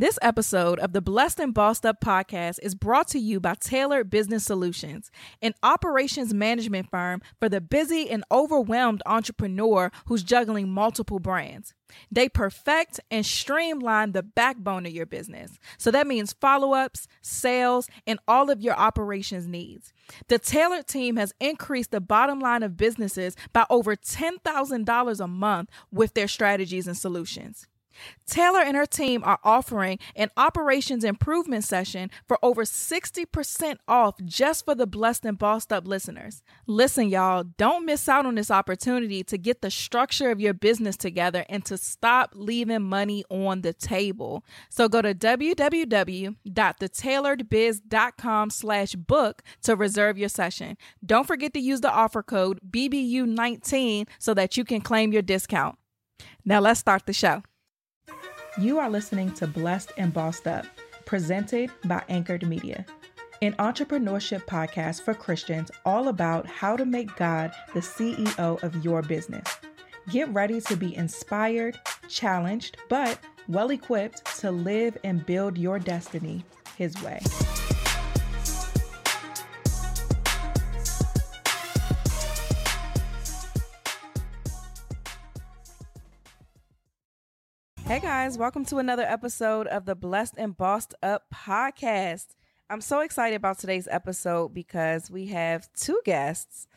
This episode of the Blessed and Bossed Up podcast is brought to you by Tailored Business Solutions, an operations management firm for the busy and overwhelmed entrepreneur who's juggling multiple brands. They perfect and streamline the backbone of your business. So that means follow ups, sales, and all of your operations needs. The tailored team has increased the bottom line of businesses by over $10,000 a month with their strategies and solutions. Taylor and her team are offering an operations improvement session for over 60% off just for the blessed and bossed up listeners. Listen, y'all, don't miss out on this opportunity to get the structure of your business together and to stop leaving money on the table. So go to www.thetailoredbiz.com slash book to reserve your session. Don't forget to use the offer code BBU19 so that you can claim your discount. Now let's start the show. You are listening to Blessed and Bossed Up, presented by Anchored Media, an entrepreneurship podcast for Christians all about how to make God the CEO of your business. Get ready to be inspired, challenged, but well equipped to live and build your destiny His way. Hey guys, welcome to another episode of the Blessed and Bossed Up podcast. I'm so excited about today's episode because we have two guests.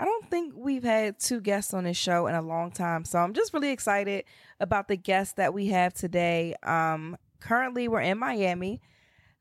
I don't think we've had two guests on this show in a long time, so I'm just really excited about the guests that we have today. Um, currently, we're in Miami.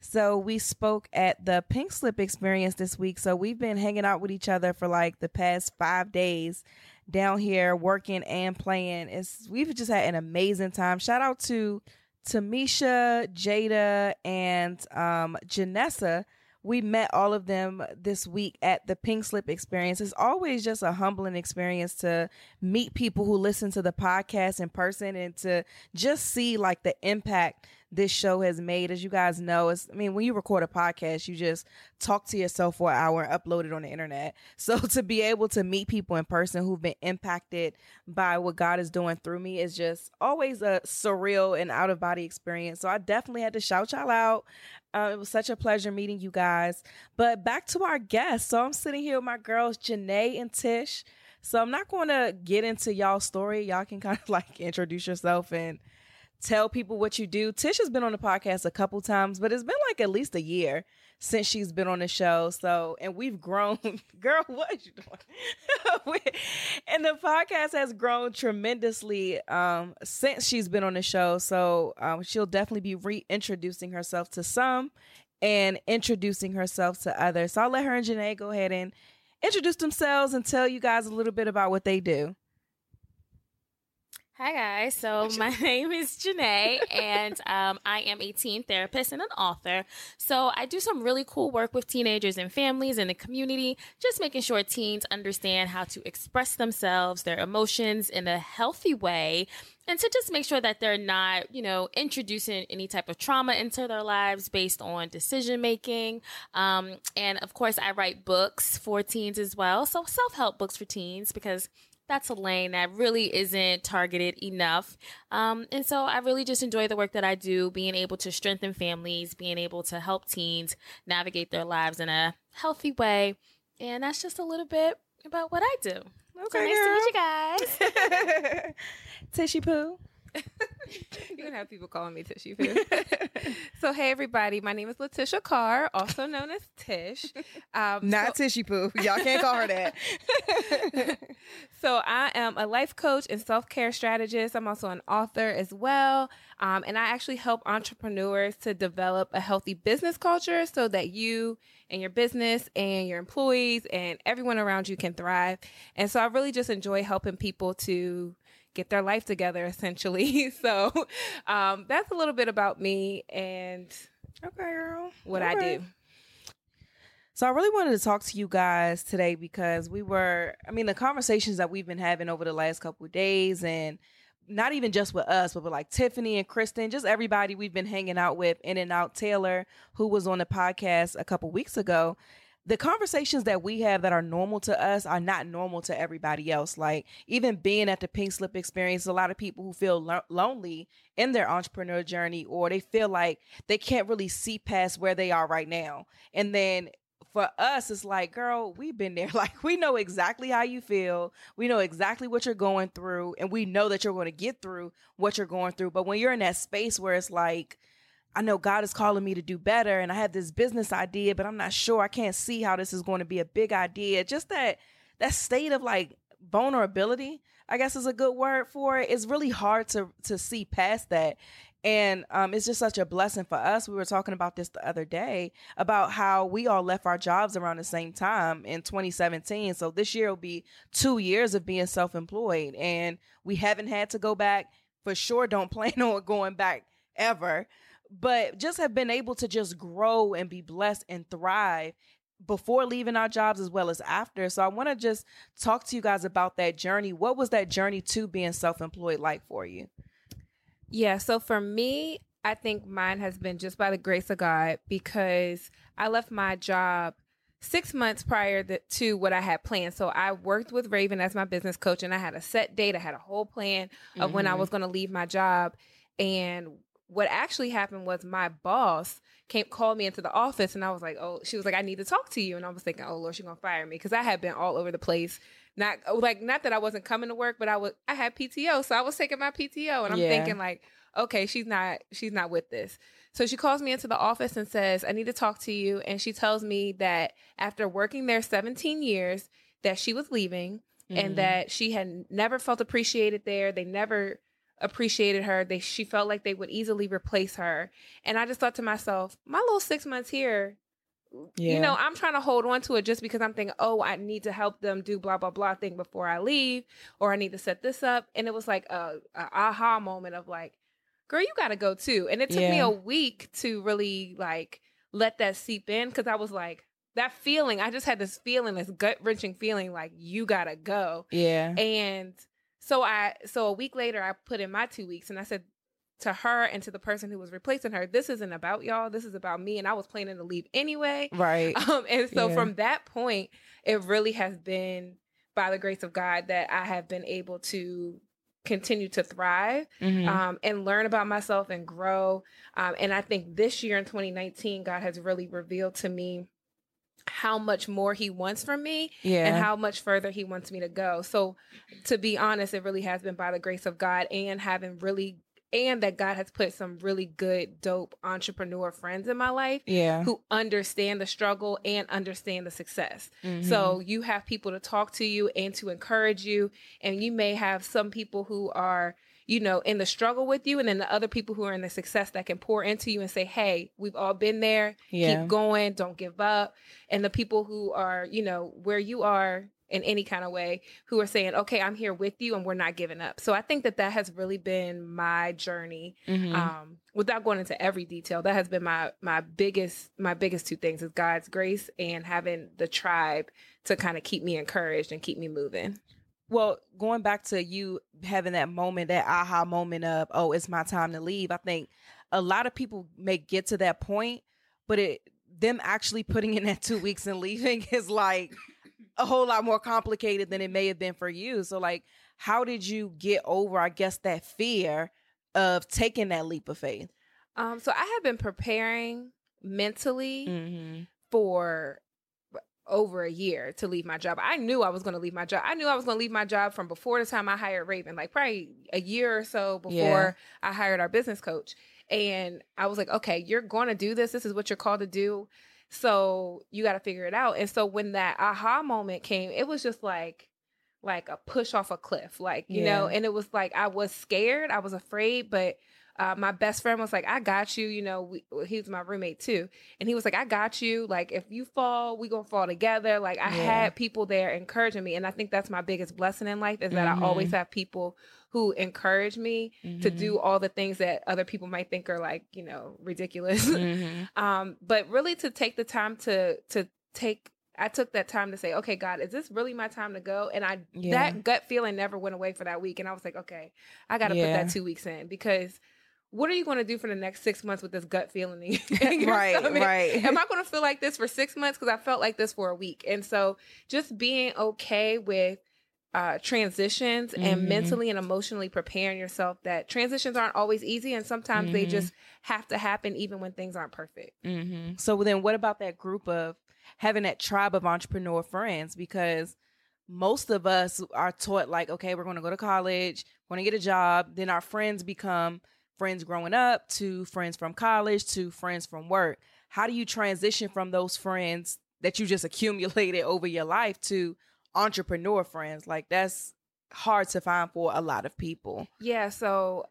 So we spoke at the Pink Slip experience this week. So we've been hanging out with each other for like the past five days down here working and playing. It's we've just had an amazing time. Shout out to Tamisha, Jada, and um, Janessa. We met all of them this week at the Pink Slip experience. It's always just a humbling experience to meet people who listen to the podcast in person and to just see like the impact this show has made. As you guys know, it's, I mean, when you record a podcast, you just talk to yourself for an hour and upload it on the internet. So to be able to meet people in person who've been impacted by what God is doing through me is just always a surreal and out of body experience. So I definitely had to shout y'all out. Uh, it was such a pleasure meeting you guys. But back to our guests. So I'm sitting here with my girls, Janae and Tish. So I'm not going to get into y'all's story. Y'all can kind of like introduce yourself and tell people what you do. Tish has been on the podcast a couple times, but it's been like at least a year since she's been on the show. So, and we've grown. Girl, what are you doing? and the podcast has grown tremendously um, since she's been on the show. So, um, she'll definitely be reintroducing herself to some and introducing herself to others. So, I'll let her and Janae go ahead and introduce themselves and tell you guys a little bit about what they do. Hi, guys. So, my name is Janae, and um, I am a teen therapist and an author. So, I do some really cool work with teenagers and families in the community, just making sure teens understand how to express themselves, their emotions in a healthy way, and to just make sure that they're not, you know, introducing any type of trauma into their lives based on decision making. Um, and of course, I write books for teens as well. So, self help books for teens because that's a lane that really isn't targeted enough. Um, and so I really just enjoy the work that I do, being able to strengthen families, being able to help teens navigate their lives in a healthy way. And that's just a little bit about what I do. Okay, so nice girl. to meet you guys. Tishy Poo. You're gonna have people calling me Tishy Poo. so hey everybody, my name is Letitia Carr, also known as Tish. Um, Not so- Tishy Poo. Y'all can't call her that. so I am a life coach and self care strategist. I'm also an author as well, um, and I actually help entrepreneurs to develop a healthy business culture so that you and your business and your employees and everyone around you can thrive. And so I really just enjoy helping people to get their life together essentially. so um, that's a little bit about me and okay, girl, what All I right. do. So I really wanted to talk to you guys today because we were, I mean, the conversations that we've been having over the last couple of days and not even just with us, but with like Tiffany and Kristen, just everybody we've been hanging out with, in and out Taylor, who was on the podcast a couple weeks ago the conversations that we have that are normal to us are not normal to everybody else. Like even being at the pink slip experience, a lot of people who feel lo- lonely in their entrepreneur journey or they feel like they can't really see past where they are right now. And then for us, it's like, girl, we've been there. Like, we know exactly how you feel. We know exactly what you're going through. And we know that you're going to get through what you're going through. But when you're in that space where it's like, I know God is calling me to do better and I have this business idea, but I'm not sure. I can't see how this is going to be a big idea. Just that that state of like vulnerability, I guess is a good word for it. It's really hard to to see past that. And um, it's just such a blessing for us. We were talking about this the other day about how we all left our jobs around the same time in 2017. So this year will be two years of being self employed, and we haven't had to go back. For sure, don't plan on going back ever but just have been able to just grow and be blessed and thrive before leaving our jobs as well as after. So I want to just talk to you guys about that journey. What was that journey to being self-employed like for you? Yeah, so for me, I think mine has been just by the grace of God because I left my job six months prior to what I had planned. So I worked with Raven as my business coach and I had a set date. I had a whole plan of mm-hmm. when I mm-hmm. was going to leave my job. And what actually happened was my boss came called me into the office and I was like, oh, she was like, I need to talk to you. And I was thinking, oh Lord, she's gonna fire me. Cause I had been all over the place. Not like not that I wasn't coming to work, but I was I had PTO. So I was taking my PTO and I'm yeah. thinking like, okay, she's not she's not with this. So she calls me into the office and says, I need to talk to you. And she tells me that after working there 17 years, that she was leaving mm-hmm. and that she had never felt appreciated there. They never appreciated her. They she felt like they would easily replace her. And I just thought to myself, my little six months here, yeah. you know, I'm trying to hold on to it just because I'm thinking, oh, I need to help them do blah blah blah thing before I leave, or I need to set this up. And it was like a, a aha moment of like, girl, you gotta go too. And it took yeah. me a week to really like let that seep in because I was like, that feeling, I just had this feeling, this gut wrenching feeling like you gotta go. Yeah. And so I so a week later I put in my two weeks and I said to her and to the person who was replacing her, this isn't about y'all. This is about me. And I was planning to leave anyway. Right. Um, and so yeah. from that point, it really has been by the grace of God that I have been able to continue to thrive mm-hmm. um, and learn about myself and grow. Um, and I think this year in 2019, God has really revealed to me how much more he wants from me yeah. and how much further he wants me to go. So to be honest, it really has been by the grace of God and having really and that God has put some really good, dope entrepreneur friends in my life yeah. who understand the struggle and understand the success. Mm-hmm. So you have people to talk to you and to encourage you. And you may have some people who are you know, in the struggle with you, and then the other people who are in the success that can pour into you and say, "Hey, we've all been there. Yeah. Keep going. Don't give up." And the people who are, you know, where you are in any kind of way, who are saying, "Okay, I'm here with you, and we're not giving up." So I think that that has really been my journey. Mhm. Um, without going into every detail, that has been my my biggest my biggest two things is God's grace and having the tribe to kind of keep me encouraged and keep me moving. Well, going back to you having that moment, that aha moment of, oh, it's my time to leave. I think a lot of people may get to that point, but it them actually putting in that two weeks and leaving is like a whole lot more complicated than it may have been for you. So, like, how did you get over, I guess, that fear of taking that leap of faith? Um, so I have been preparing mentally Mm-hmm. for over a year to leave my job. I knew I was going to leave my job. I knew I was going to leave my job from before the time I hired Raven, like probably a year or so before Yeah. I hired our business coach. And I was like, okay, you're going to do this. This is what you're called to do. So you got to figure it out. And so when that aha moment came, it was just like, like a push off a cliff, like, you know, and it was like, I was scared, I was afraid, but uh, my best friend was like, I got you, you know, we, he was my roommate too. And he was like, I got you. Like, if you fall, we gonna fall together. Like, I Yeah. had people there encouraging me. And I think that's my biggest blessing in life is that I always Mhm. have people who encourage me to Mhm. do all the things that other people might think are like, you know, ridiculous. Mhm. um, but really to take the time to to take I took that time to say, okay, God, is this really my time to go? And I Yeah. that gut feeling never went away for that week. And I was like, okay, I got to Yeah. put that two weeks in because what are you going to do for the next six months with this gut feeling? in your- right, stomach? right. Am I going to feel like this for six months? Because I felt like this for a week. And so just being okay with uh, transitions and Mhm. mentally and emotionally preparing yourself that transitions aren't always easy and sometimes they Mhm. just have to happen even when things aren't perfect. hmm So then, what about that group of having that tribe of entrepreneur friends? Because most of us are taught like, okay, we're going to go to college, we're going to get a job. Then our friends become friends growing up to friends from college to friends from work. How do you transition from those friends that you just accumulated over your life to entrepreneur friends? Like that's hard to find for a lot of people. Yeah, so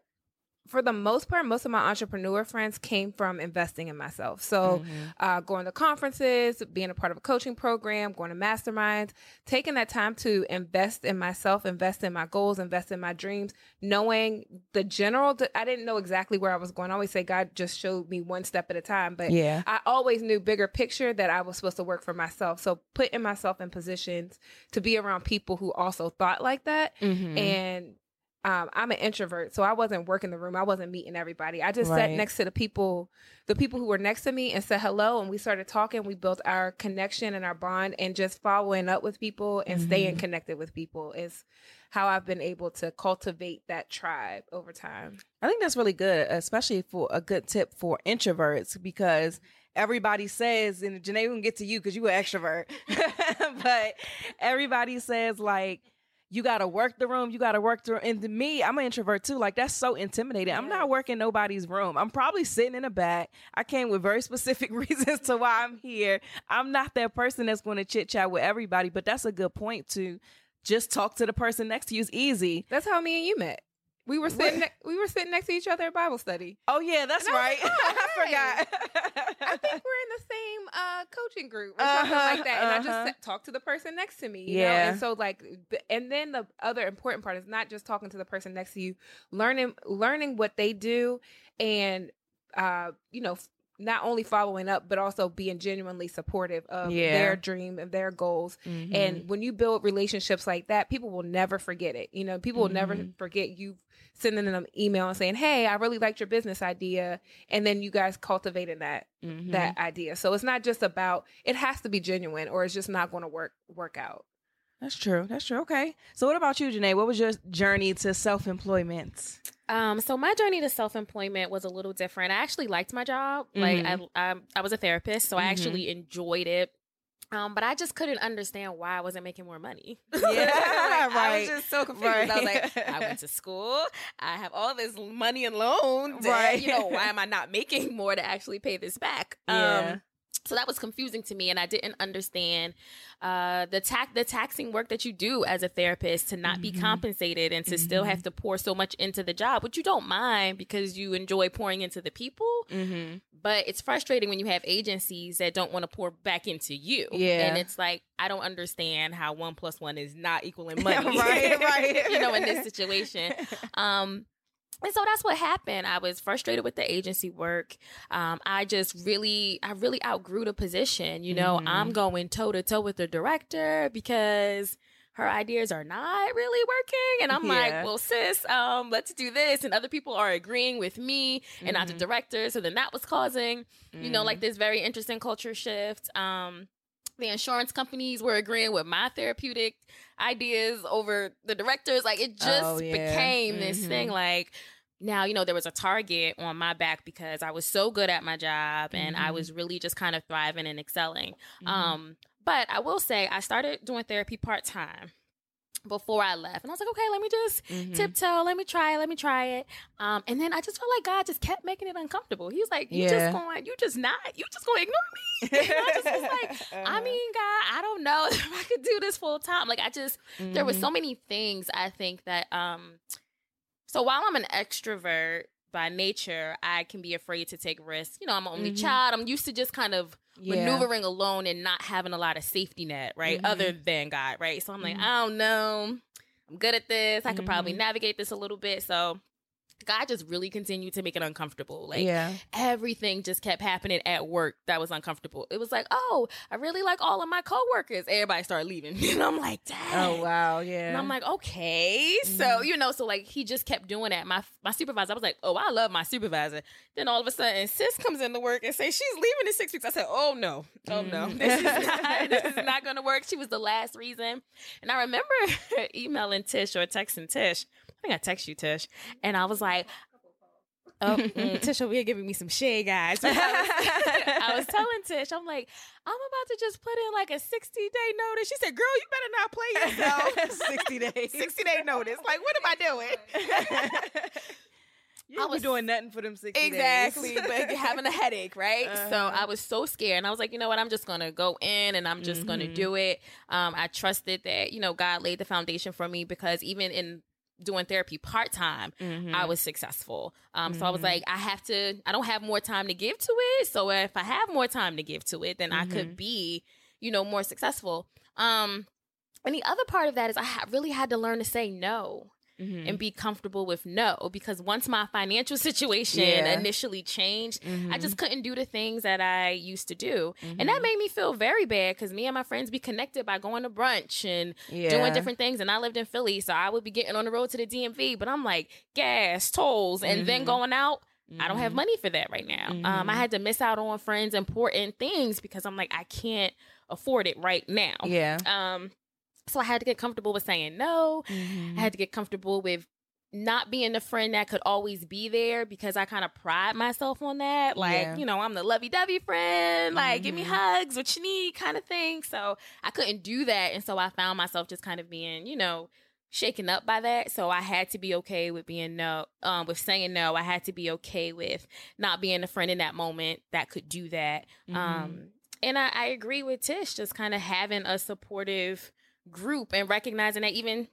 for the most part, most of my entrepreneur friends came from investing in myself. So, Mhm. uh, going to conferences, being a part of a coaching program, going to masterminds, taking that time to invest in myself, invest in my goals, invest in my dreams, knowing the general, I didn't know exactly where I was going. I always say God just showed me one step at a time, but yeah. I always knew bigger picture that I was supposed to work for myself. So putting myself in positions to be around people who also thought like that Mhm. and um, I'm an introvert, so I wasn't working the room. I wasn't meeting everybody. I just sat next to the people, the people who were next to me, and said hello. And we started talking. We built our connection and our bond, and just following up with people and staying Mhm. connected with people is how I've been able to cultivate that tribe over time. I think that's really good, especially for a good tip for introverts because everybody says, and Janae, we can get to you because you were extrovert, but everybody says like you got to work the room, you got to work the And to me, I'm an introvert too. Like that's so intimidating. I'm not working nobody's room. I'm probably sitting in the back. I came with very specific reasons to why I'm here. I'm not that person that's going to chit chat with everybody, but that's a good point to just talk to the person next to you is easy. That's how me and you met. We were sitting. Ne- we were sitting next to each other at Bible study. Oh yeah, that's I right. like, oh, I forgot. I think we're in the same uh, coaching group or something Uh-huh, like that. And I uh-huh. just sat, talked to the person next to me. You Yeah. Know? And so like, and then the other important part is not just talking to the person next to you, learning learning what they do, and uh, you know. Not only following up, but also being genuinely supportive of Yeah. their dream and their goals. Mhm. And when you build relationships like that, people will never forget it. You know, people will never Mhm. forget you sending them an email and saying, "Hey, I really liked your business idea," and then you guys cultivating that Mhm. that idea. So it's not just about it has to be genuine, or it's just not going to work work out. That's true. That's true. Okay. So what about you, Janae? What was your journey to self employment? Um, so my journey to self employment was a little different. I actually liked my job. Like I, I, I was a therapist, so I Mhm. actually enjoyed it. Um, but I just couldn't understand why I wasn't making more money. Yeah, Like, I was just so confused. I was like. I went to school. I have all this money and loans. Right. And, you know, why am I not making more to actually pay this back? Yeah. So that was confusing to me and i didn't understand uh, the tax the taxing work that you do as a therapist to not mm-hmm. be compensated and to mm-hmm. still have to pour so much into the job which you don't mind because you enjoy pouring into the people mm-hmm. but it's frustrating when you have agencies that don't want to pour back into you yeah and it's like i don't understand how one plus one is not equaling money right right you know in this situation um and so that's what happened. I was frustrated with the agency work. Um, I just really, I really outgrew the position. You know, mm-hmm. I'm going toe to toe with the director because her ideas are not really working. And I'm yeah. like, well, sis, um, let's do this. And other people are agreeing with me and mm-hmm. not the mm-hmm. director. So then that was causing, mm-hmm. you know, like mm. this very interesting culture shift. Um, the insurance companies were agreeing with my therapeutic ideas over the directors. Like it just oh, yeah. became mm-hmm. this thing like now, you know, there was a target on my back because I was so good at my job and mm-hmm. I was really just kind of thriving and excelling. Mm-hmm. Um, but I will say I started doing therapy part time before I left. And I was like, okay, let me just mm-hmm. tiptoe, let me try it, let me try it. Um, and then I just felt like God just kept making it uncomfortable. He was like, you yeah. just going, you just not, you just going to ignore me. and I just was like, uh-huh. I mean, God, I don't know if I could do this full time. Like I just, mm-hmm. there was so many things I think that, um, so while I'm an extrovert by nature, I can be afraid to take risks. You know, I'm an only mm-hmm. child. I'm used to just kind of yeah. maneuvering alone and not having a lot of safety net, right? Mm-hmm. Other than God, right? So I'm like, mm-hmm. I don't know. I'm good at this. I could probably mm-hmm. navigate this a little bit. So God just really continued to make it uncomfortable. Like yeah. everything just kept happening at work that was uncomfortable. It was like, oh, I really like all of my coworkers. Everybody started leaving. and I'm like, Dang. Oh wow, yeah. And I'm like, okay. Mm-hmm. So, you know, so like he just kept doing that. My my supervisor, I was like, oh, I love my supervisor. Then all of a sudden, sis comes into work and says she's leaving in six weeks. I said, oh no, oh no. Mm-hmm. This is not this is not gonna work. She was the last reason. And I remember emailing Tish or texting Tish. I think I text you, Tish, and I was like, Oh, mm, Tish over here giving me some shade, guys. I was, I was, telling Tish, I'm like, I'm about to just put in like a 60 day notice. She said, Girl, you better not play yourself. 60 days. 60 day notice. Like, what am I doing? You I was doing nothing for them 60 exactly, but having a headache, right? Uh-huh. So I was so scared, and I was like, you know what? I'm just gonna go in, and I'm just mm-hmm. gonna do it. Um, I trusted that you know God laid the foundation for me because even in doing therapy part time, mm-hmm. I was successful. Um, mm-hmm. So I was mm-hmm. like, I have to, I don't have more time to give to it. So if I have more time to give to it, then mm-hmm. I could mm-hmm. be, you know, more successful. Um, and the other part of that is I ha- really had to learn to say no mm-hmm. and be comfortable with no because once my financial situation yeah. initially changed, mm-hmm. I just mm-hmm. couldn't do the things that I used to do. Mm-hmm. And that mm-hmm. made me feel very bad because me and my friends be connected by going to brunch and yeah. doing different things. And I lived in Philly, so I would be getting on the road to the DMV, but I'm like gas, tolls, and then mm-hmm. going out. I don't have money for that right now. Um, I had to miss out on friends' important things because I'm like, I can't afford it right now. Yeah. Um, so I had to get comfortable with saying no. Mm-hmm. I had to get comfortable with not being the friend that could always be there because I kind of pride myself on that. Like, yeah. you know, I'm the lovey dovey friend, like, mm-hmm. give me mm-hmm. hugs, what you need, kind of thing. So I couldn't do that. And so I found myself just kind of being, you know, shaken up by that. So I had to be okay with being no, um, with saying no. I had to be okay with not being a friend in that moment that could do that. Mm-hmm. Um, and I, I agree with Tish, just kind of having a supportive, group and recognizing that even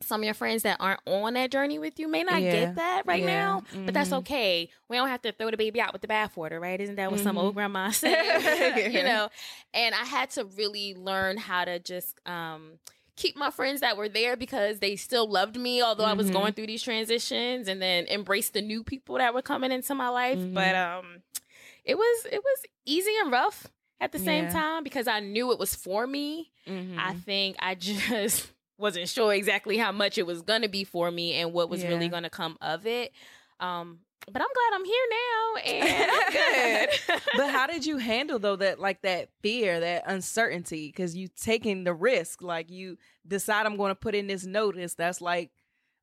some of your friends that aren't on that journey with you may not yeah. get that right yeah. now, mm-hmm. but that's mm-hmm. okay. We don't have to throw the baby out with the bathwater, right? Isn't that what mm-hmm. some old mm-hmm. grandma said? you know, and I had to really learn how to just um, keep my friends that were there because they still loved me, although mm-hmm. I was mm-hmm. going through these transitions, and then embrace the new people that were coming into my life. But um, it was it was easy and rough at the same yeah. time because I knew it was for me. Mm-hmm. I think I just wasn't sure exactly how much it was going to be for me and what was yeah. really going to come of it. Um, but I'm glad I'm here now and I'm good. but how did you handle though that like that fear, that uncertainty? Because you taking the risk, like you decide I'm going to put in this notice. That's like,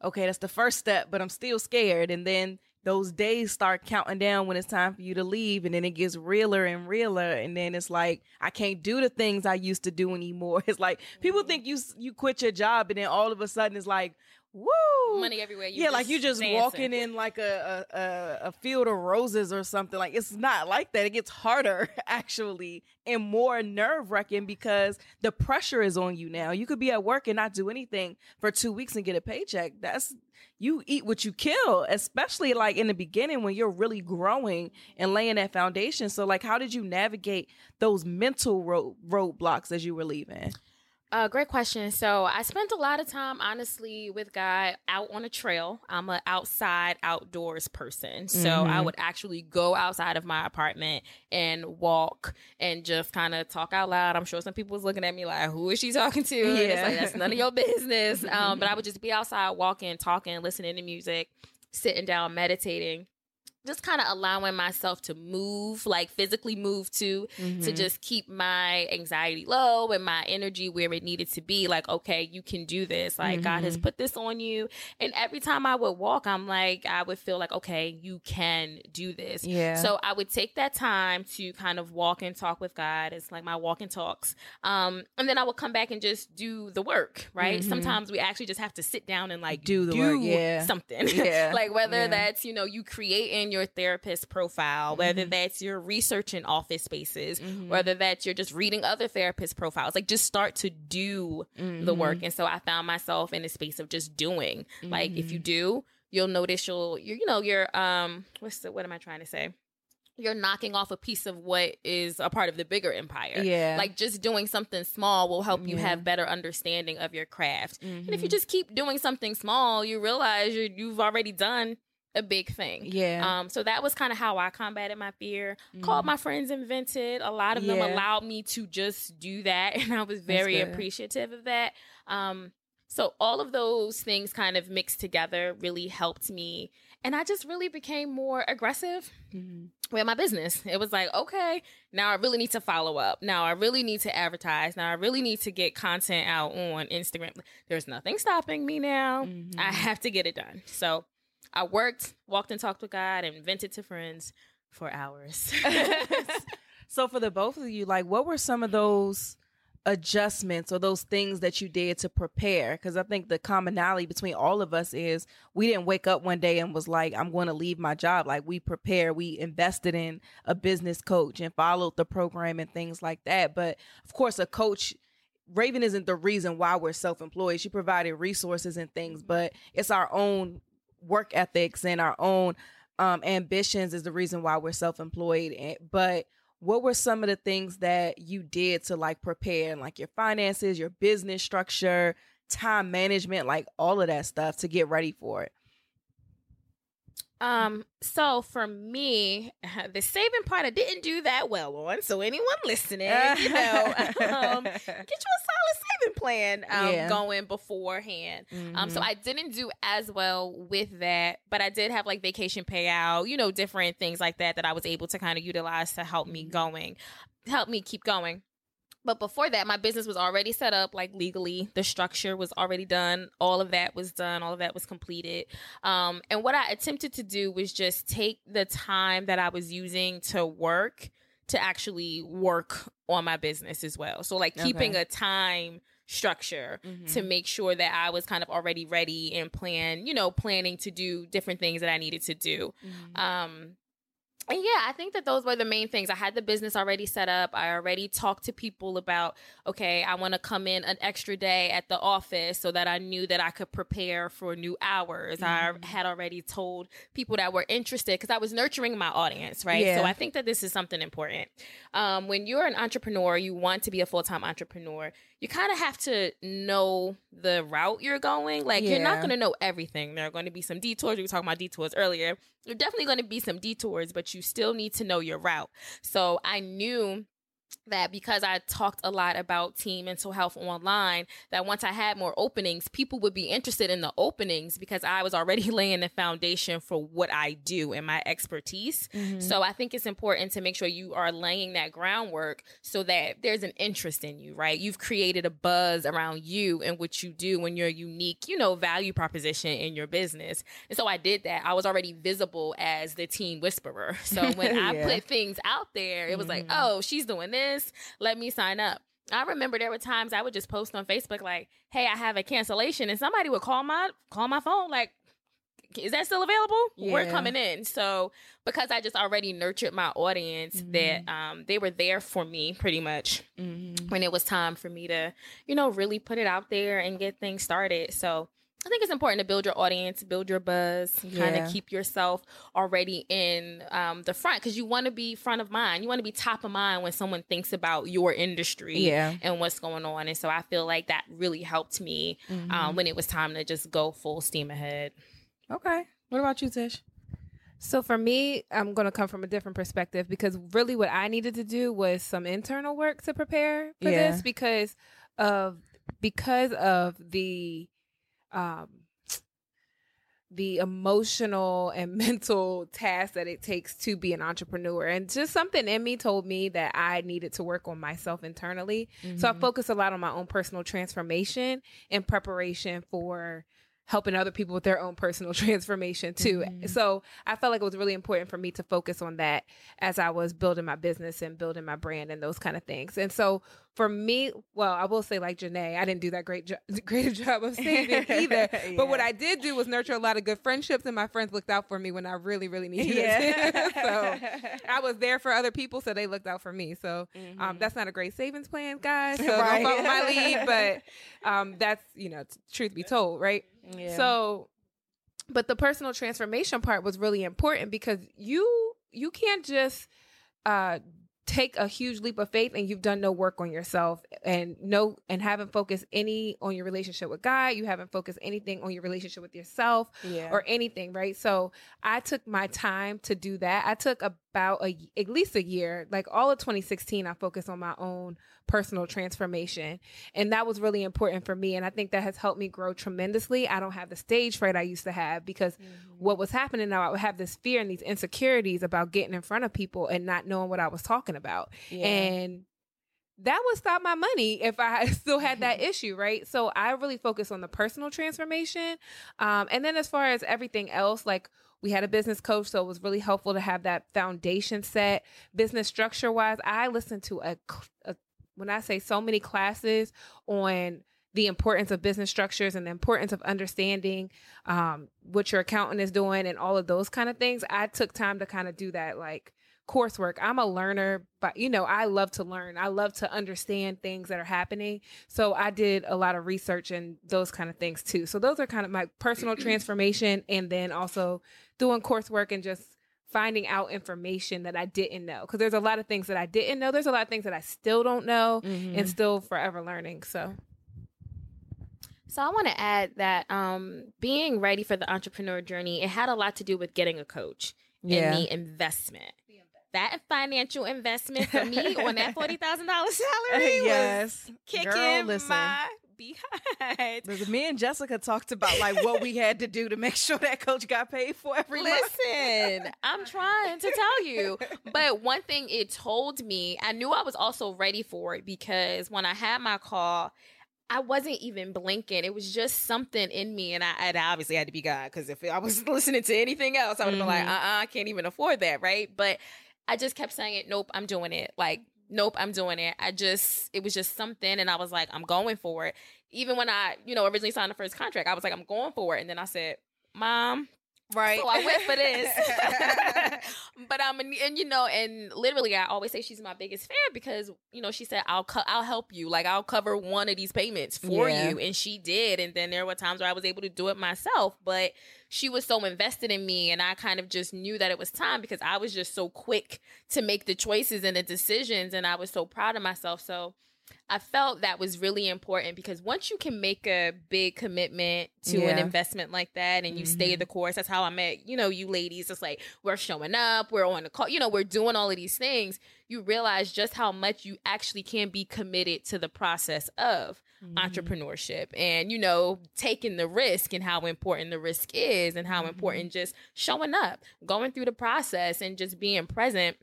okay, that's the first step, but I'm still scared. And then those days start counting down when it's time for you to leave and then it gets realer and realer and then it's like I can't do the things I used to do anymore. It's like people mm-hmm. think you you quit your job and then all of a sudden it's like Woo! Money everywhere. You yeah, like you just dancing. walking in like a, a a a field of roses or something. Like it's not like that. It gets harder actually and more nerve wracking because the pressure is on you now. You could be at work and not do anything for two weeks and get a paycheck. That's you eat what you kill, especially like in the beginning when you're really growing and laying that foundation. So like, how did you navigate those mental road roadblocks as you were leaving? Uh, great question. So I spent a lot of time, honestly, with God out on a trail. I'm an outside, outdoors person. So Mhm. I would actually go outside of my apartment and walk and just kind of talk out loud. I'm sure some people was looking at me like, "Who is she talking to?" Yeah. like that's none of your business. Um, but I would just be outside, walking, talking, listening to music, sitting down, meditating. Just kind of allowing myself to move, like physically move to, to Mhm. just keep my anxiety low and my energy where it needed to be. Like, okay, you can do this. Like, God has Mhm. put this on you. And every time I would walk, I'm like, I would feel like, okay, you can do this. yeah. So I would take that time to kind of walk and talk with God. It's like my walk and talks. Um, and then I would come back and just do the work, right? Mhm. Sometimes we actually just have to sit down and like Do the work, yeah. something. Yeah. like whether Yeah. that's, you know, you create creating your therapist profile, whether Mhm. that's you're researching office spaces, Mhm. whether that's you're just reading other therapist profiles, like just start to do the Mhm. work. And so I found myself in a space of just doing. Like if you do, you'll notice you'll you're, you know, you're um what's the what am I trying to say? You're knocking off a piece of what is a part of the bigger empire. yeah. Like just doing something small will help you Yeah. have better understanding of your craft. And if you just keep doing something small, you realize you you've already done a big thing. yeah. Um, so that was kind of how I combated my fear. Called Mhm. my friends invented. A lot of them allowed me to just do that, and I was very appreciative of that. Um, so all of those things kind of mixed together really helped me, and I just really became more aggressive Mhm. with my business. It was like, okay, now I really need to follow up. Now I really need to advertise. Now I really need to get content out on Instagram. There's nothing stopping me now. Mhm. I have to get it done. So I worked, walked and talked with God, and vented to friends for hours. so for the both of you, like what were some of those adjustments or those things that you did to prepare? Because I think the commonality between all of us is we didn't wake up one day and was like, I'm going to leave my job. Like we prepared, we invested in a business coach and followed the program and things like that. But of course, a coach Raven isn't the reason why we're self-employed. She provided resources and things, mm-hmm. but it's our own work ethics and our own um, ambitions is the reason why we're self-employed. And, but what were some of the things that you did to like prepare and like your finances, your business structure, time management, like all of that stuff to get ready for it? Um, so for me, the saving part I didn't do that well on. So anyone listening, you know, um, get you a plan um, Yeah. going beforehand. Um, so Mhm. I didn't do as well with that, but I did have like vacation payout, you know, different things like that that I was able to kind of utilize to help me going, help me keep going. But before that, my business was already set up like legally. The structure was already done. All of that was done. All of that was completed. Um, and what I attempted to do was just take the time that I was using to work to actually work on my business as well. So like keeping Okay. a time structure Mhm. to make sure that I was kind of already ready and plan, you know, planning to do different things that I needed to do. Mhm. Um, and yeah, I think that those were the main things. I had the business already set up. I already talked to people about, okay, I want to come in an extra day at the office so that I knew that I could prepare for new hours. Mhm. I had already told people that were interested because I was nurturing my audience, right? Yeah. So I think that this is something important. Um, when you're an entrepreneur, you want to be a full time entrepreneur, you kind of have to know the route you're going. Like, you're not going to know everything. There are going to be some detours. We were talking about detours earlier. There're definitely going to be some detours, but you still need to know your route. So I knew that because I talked a lot about team mental health online, that once I had more openings, people would be interested in the openings because I was already laying the foundation for what I do and my expertise. Mhm. So I think it's important to make sure you are laying that groundwork so that there's an interest in you, right? You've created a buzz around you and what you do and your unique, you know, value proposition in your business. And so I did that. I was already visible as the team whisperer. So when I put things out there, it was like, Mhm. oh, she's doing this. Let me sign up. I remember there were times I would just post on Facebook like, "Hey, I have a cancellation," and somebody would call my call my phone like, "Is that still available? We're coming in." So because I just already nurtured my audience, that um, they were there for me pretty much Mm-hmm. when it was time for me to, you know, really put it out there and get things started. So I think it's important to build your audience, build your buzz, kind of keep yourself already in um, the front because you want to be front of mind. You want to be top of mind when someone thinks about your industry Yeah. and what's going on. And so I feel like that really helped me Mm-hmm. um, when it was time to just go full steam ahead. Okay. What about you, Tish? So for me, I'm going to come from a different perspective because really what I needed to do was some internal work to prepare for Yeah. this because of because of the um the emotional and mental task that it takes to be an entrepreneur and just something in me told me that I needed to work on myself internally. So I Mm-hmm. focused a lot on my own personal transformation in preparation for helping other people with their own personal transformation too. Mhm. So I felt like it was really important for me to focus on that as I was building my business and building my brand and those kind of things. And so for me, well, I will say like Janae, I didn't do that great jo- great job of saving either. But what I did do was nurture a lot of good friendships and my friends looked out for me when I really, really needed Yeah. it. so I was there for other people, so they looked out for me. So Mm-hmm. um, that's not a great savings plan, guys. So Right. don't follow my lead, but um, that's you know, t- truth be told, right? Yeah. So, but the personal transformation part was really important because you you can't just uh take a huge leap of faith and you've done no work on yourself and no and haven't focused any on your relationship with God, you haven't focused anything on your relationship with yourself yeah. or anything, right? So I took my time to do that. I took about a at least a year, like all of 2016, I focused on my own personal transformation, and that was really important for me. And I think that has helped me grow tremendously. I don't have the stage fright I used to have because what was happening now, I would have this fear and these insecurities about getting in front of people and not knowing what I was talking about, Yeah. and that would stop my money if I still had that issue, right? So I really focus on the personal transformation. Um, and then as far as everything else, like we had a business coach, so it was really helpful to have that foundation set. Business structure wise, I listened to a, a when I say so many classes on the importance of business structures and the importance of understanding um, what your accountant is doing and all of those kind of things. I took time to kind of do that, like coursework. I'm a learner, but you know, I love to learn. I love to understand things that are happening. So I did a lot of research and those kind of things too. So those are kind of my personal transformation and then also doing coursework and just finding out information that I didn't know. Cause there's a lot of things that I didn't know. There's a lot of things that I still don't know Mhm. and still forever learning. So So I want to add that um, being ready for the entrepreneur journey, it had a lot to do with getting a coach Yeah. and the investment. That financial investment for me on that forty thousand dollars salary was yes. kicking Girl, listen. my behind. Me and Jessica talked about like what we had to do to make sure that coach got paid for every. Listen, I'm trying to tell you. But one thing it told me, I knew I was also ready for it because when I had my call, I wasn't even blinking. It was just something in me, and I, and I obviously had to be God because if I was listening to anything else, I would have been like, uh, uh I can't even afford that, right? But I just kept saying it. Nope, I'm doing it. Like, nope, I'm doing it. I just, it was just something, and I was like, I'm going for it. Even when I, you know, originally signed the first contract, I was like, I'm going for it, and then I said, Mom, Right. so I went for this. but um, and, and, you know, and literally, I always say she's my biggest fan because you know she said I'll co- I'll help you, like I'll cover one of these payments for Yeah. you, and she did. And then there were times where I was able to do it myself, but she was so invested in me, and I kind of just knew that it was time because I was just so quick to make the choices and the decisions, and I was so proud of myself. So. I felt that was really important because once you can make a big commitment to an investment like that and you stay the course, that's how I met, you know, you ladies. It's like we're showing up, we're on the call, you know, we're doing all of these things. You realize just how much you actually can be committed to the process of Mm-hmm. entrepreneurship and, you know, taking the risk and how important the risk is and how Mm-hmm. important just showing up, going through the process and just being present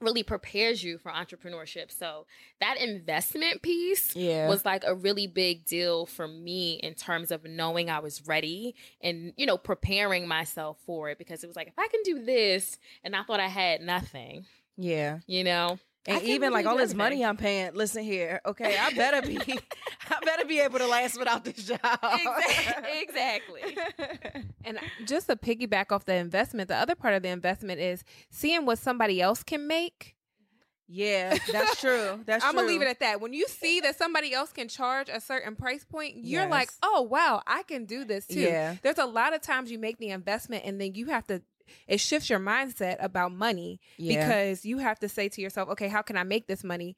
really prepares you for entrepreneurship. So that investment piece Yeah. was like a really big deal for me in terms of knowing I was ready and you know preparing myself for it because it was like if I can do this and I thought I had nothing, yeah. you know. And even really like all do this money. I'm paying, listen here, okay, I better be, I better be able to last without this job. Exactly. exactly. And just to piggyback off the investment, the other part of the investment is seeing what somebody else can make. yeah, that's true. That's I'm gonna leave it at that. When you see that somebody else can charge a certain price point, you're Yes. like, "Oh wow, I can do this too." Yeah. There's a lot of times you make the investment and then you have to. It shifts your mindset about money Yeah. because you have to say to yourself, "Okay, how can I make this money?"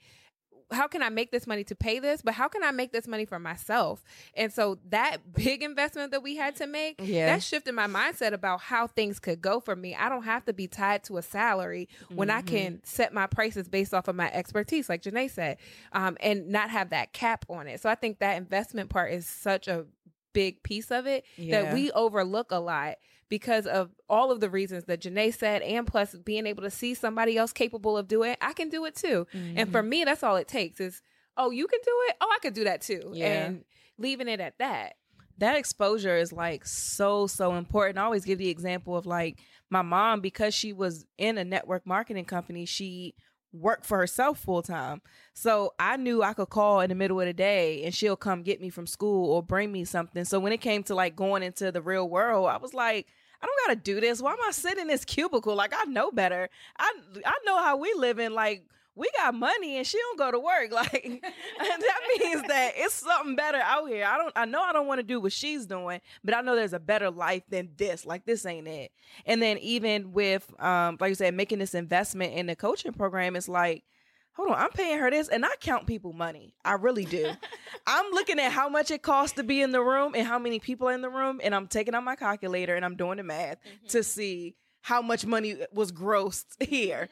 How can I make this money to pay this? But how can I make this money for myself? And so that big investment that we had to make, Yeah. that shifted my mindset about how things could go for me. I don't have to be tied to a salary when I Mhm. can set my prices based off of my expertise, like Janae said, um, and not have that cap on it. So I think that investment part is such a big piece of it Yeah. that we overlook a lot because of all of the reasons that Janae said, and plus being able to see somebody else capable of doing it, I can do it too. And for mm-hmm. me, that's all it takes is, oh, you can do it. Oh, I could do that too. Yeah. And leaving it at that. that exposure is like so so important. I always give the example of like my mom because she was in a network marketing company, she worked for herself full time. So I knew I could call in the middle of the day and she'll come get me from school or bring me something. So when it came to like going into the real world, I was like I don't gotta do this. Why am I sitting in this cubicle? Like I know better. I I know how we live in like we got money and she don't go to work. Like that means that it's something better out here. I don't I know I don't want to do what she's doing, but I know there's a better life than this. Like this ain't it. And then even with um like you said, making this investment in the coaching program, it's like Hold on, I'm paying her this and I count people money. I really do. I'm looking at how much it costs to be in the room and how many people are in the room, and I'm taking out my calculator and I'm doing the math to see how much money was grossed here.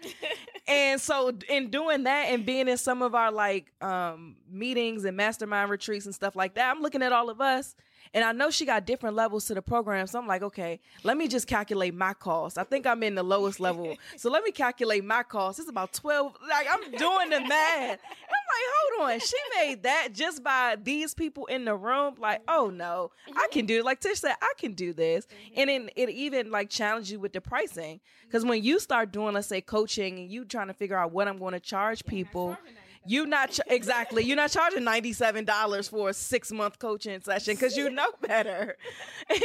And so in doing that and being in some of our like um meetings and mastermind retreats and stuff like that, I'm looking at all of us and I know she got different levels to the program. So I'm like, okay, let me just calculate my cost. I think I'm in the lowest level. So let me calculate my cost. It's about 12. Like I'm doing the math. I'm like, hold on. She made that just by these people in the room. Like, oh no, I can do it. Like Tish said, I can do this. And then it even like challenge you with the pricing. Because when you start doing, let's say, coaching and you trying to figure out what I'm going to charge people, you not ch- exactly you're not charging ninety seven dollars for a six month coaching session because you know better.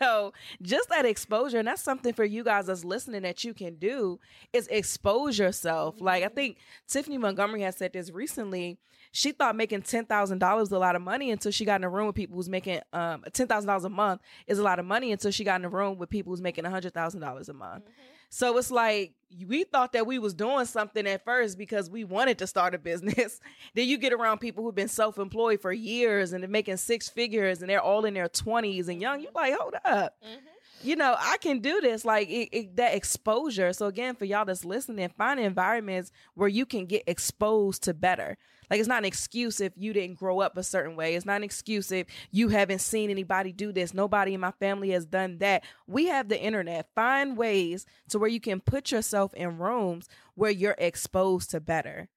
so just that exposure, and that's something for you guys that's listening that you can do is expose yourself. Like I think Tiffany Montgomery has said this recently. She thought making ten thousand dollars was a lot of money until she got in a room with people who's making um ten thousand dollars a month is a lot of money until she got in a room with people who's making hundred thousand dollars a month. So it's like we thought that we was doing something at first because we wanted to start a business. then you get around people who've been self-employed for years and they're making six figures and they're all in their 20s and young. You're mm-hmm. like, hold up. Mm-hmm. You know, I can do this. Like it, it, that exposure. So again, for y'all that's listening, find environments where you can get exposed to better. Like it's not an excuse if you didn't grow up a certain way. It's not an excuse if you haven't seen anybody do this. Nobody in my family has done that. We have the internet. Find ways to where you can put yourself in rooms where you're exposed to better.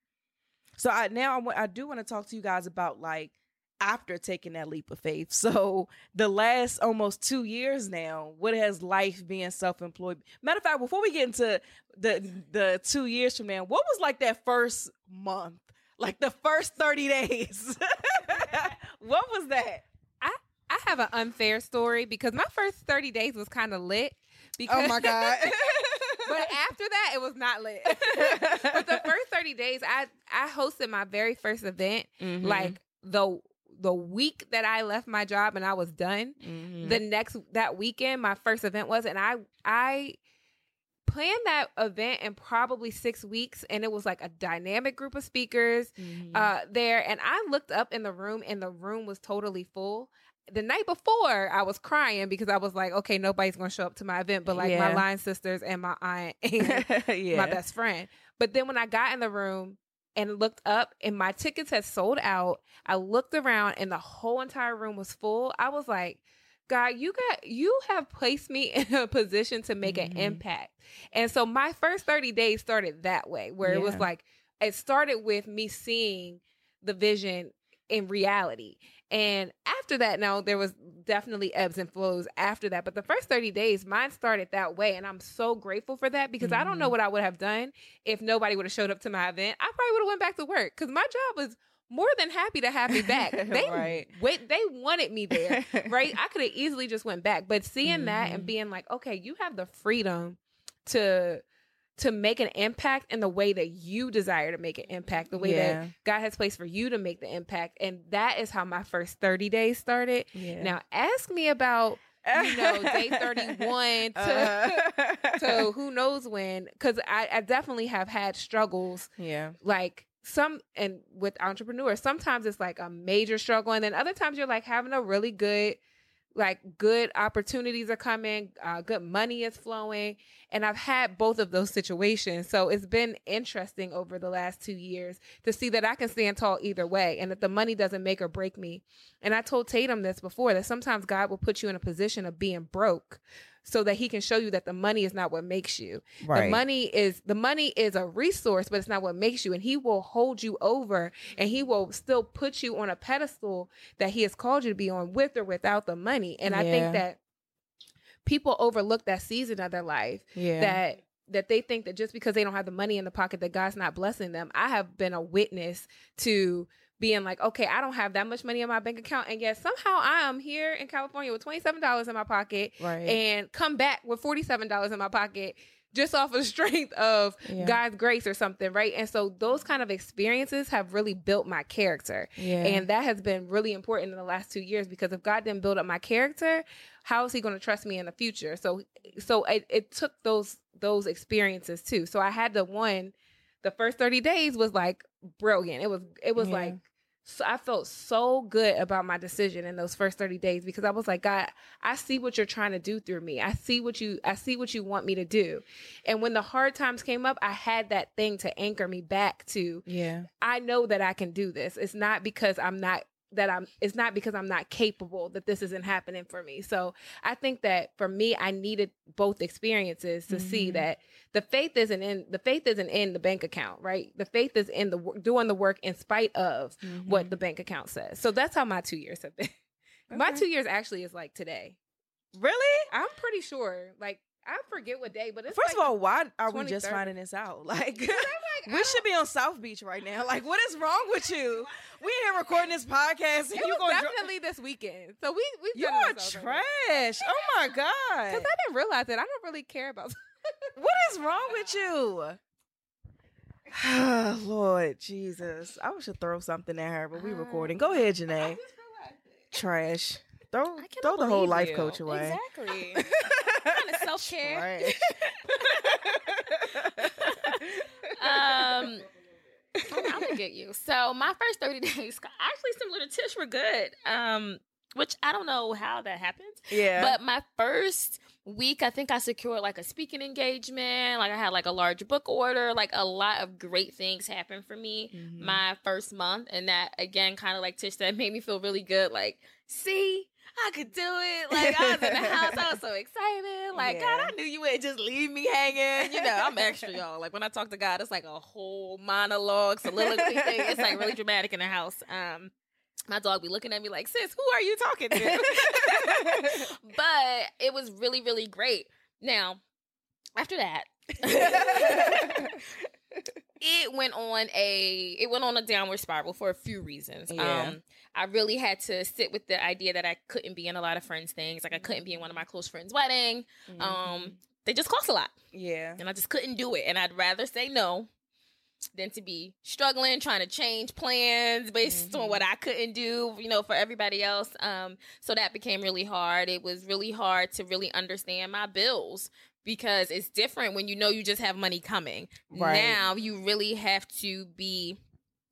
So I now I, I do want to talk to you guys about like after taking that leap of faith. So the last almost two years now, what has life being self-employed? Matter of fact, before we get into the the two years from now, what was like that first month? Like the first 30 days. what was that? I I have an unfair story because my first 30 days was kind of lit. Because, Oh my God. but after that, it was not lit. but the first 30 days, I, I hosted my very first event Mhm. like the the week that I left my job and I was done. Mhm. The next that weekend, my first event was, and I I planned that event in probably six weeks, and it was like a dynamic group of speakers Mhm. uh there and I looked up in the room and the room was totally full. The night before I was crying because I was like, okay, nobody's gonna show up to my event, but like my Yeah. line sisters and my aunt and yeah. my best friend. But then when I got in the room and looked up and my tickets had sold out, I looked around and the whole entire room was full. I was like, God, you got you have placed me in a position to make Mhm. an impact. And so my first 30 days started that way, where it was like it started with me seeing the vision in reality. And after that, now there was definitely ebbs and flows after that. But the first 30 days, mine started that way. And I'm so grateful for that because mm-hmm. I don't know mm-hmm. what I would have done if nobody would have showed up to my event. I probably would have went back to work because my job was more than happy to have me back. They right. wait, they wanted me there, right? I could have easily just went back, but seeing mm-hmm. that and mm-hmm. being like, okay, you have the freedom to to make an impact in the way that you desire to make an impact, the way yeah. that God has placed for you to make the impact. And that is how my first 30 days started. Yeah. Now ask me about you know, day 31 to, uh. to who knows when. Cause I, I definitely have had struggles. Yeah. Like some and with entrepreneurs, sometimes it's like a major struggle. And then other times you're like having a really good like good opportunities are coming, uh, good money is flowing. And I've had both of those situations. So it's been interesting over the last two years to see that I can stand tall either way and that the money doesn't make or break me. And I told Tatum this before that sometimes God will put you in a position of being broke so that he can show you that the money is not what makes you. Right. The money is the money is a resource, but it's not what makes you. And he will hold you over and he will still put you on a pedestal that he has called you to be on with or without the money. And yeah. I think that people overlook that season of their life. Yeah. That that they think that just because they don't have the money in the pocket that God's not blessing them. I have been a witness to being like, okay, I don't have that much money in my bank account, and yet somehow I am here in California with twenty seven dollars in my pocket, right. and come back with forty seven dollars in my pocket just off of the strength of yeah. God's grace or something, right? And so those kind of experiences have really built my character. Yeah. And that has been really important in the last 2 years because if God didn't build up my character, how is he going to trust me in the future? So so it, it took those those experiences too. So I had the one the first 30 days was like brilliant. It was it was yeah. like so I felt so good about my decision in those first 30 days because I was like, God, I see what you're trying to do through me. I see what you I see what you want me to do. And when the hard times came up, I had that thing to anchor me back to. Yeah. I know that I can do this. It's not because I'm not that I'm it's not because I'm not capable that this isn't happening for me. So I think that for me I needed both experiences to mm-hmm. see that the faith isn't in the faith isn't in the bank account, right? The faith is in the doing the work in spite of mm-hmm. what the bank account says. So that's how my 2 years have been. Okay. My 2 years actually is like today. Really? I'm pretty sure like I forget what day, but it's first like of all, why are we just finding this out? Like, like we should be on South Beach right now. Like, what is wrong with you? We here recording this podcast, and it you going definitely this weekend. So we we you are trash. Oh my god! Because I didn't realize it. I don't really care about. what is wrong with you? Lord Jesus, I should throw something at her, but we recording. Go ahead, Janae. Trash. Throw throw the whole life coach away. Exactly. kind of self care. um. I'm gonna get you. So my first 30 days, actually similar to Tish, were good. Um, which I don't know how that happened. Yeah. But my first week, I think I secured like a speaking engagement. Like I had like a large book order. Like a lot of great things happened for me mm-hmm. my first month, and that again, kind of like Tish said, made me feel really good. Like, see, I could do it. Like I was in the house, I was so excited. Like yeah. God, I knew you wouldn't just leave me hanging. You know, I'm extra, y'all. Like when I talk to God, it's like a whole monologue, soliloquy thing. It's like really dramatic in the house. Um, my dog be looking at me like, sis, who are you talking to? but it was really, really great. Now, after that, it went on a it went on a downward spiral for a few reasons. Yeah. Um, I really had to sit with the idea that I couldn't be in a lot of friends' things. Like I couldn't be in one of my close friends' wedding. Mm-hmm. Um, they just cost a lot. Yeah. And I just couldn't do it. And I'd rather say no than to be struggling trying to change plans based mm-hmm. on what I couldn't do, you know, for everybody else. Um, so that became really hard. It was really hard to really understand my bills because it's different when you know you just have money coming. Right. Now you really have to be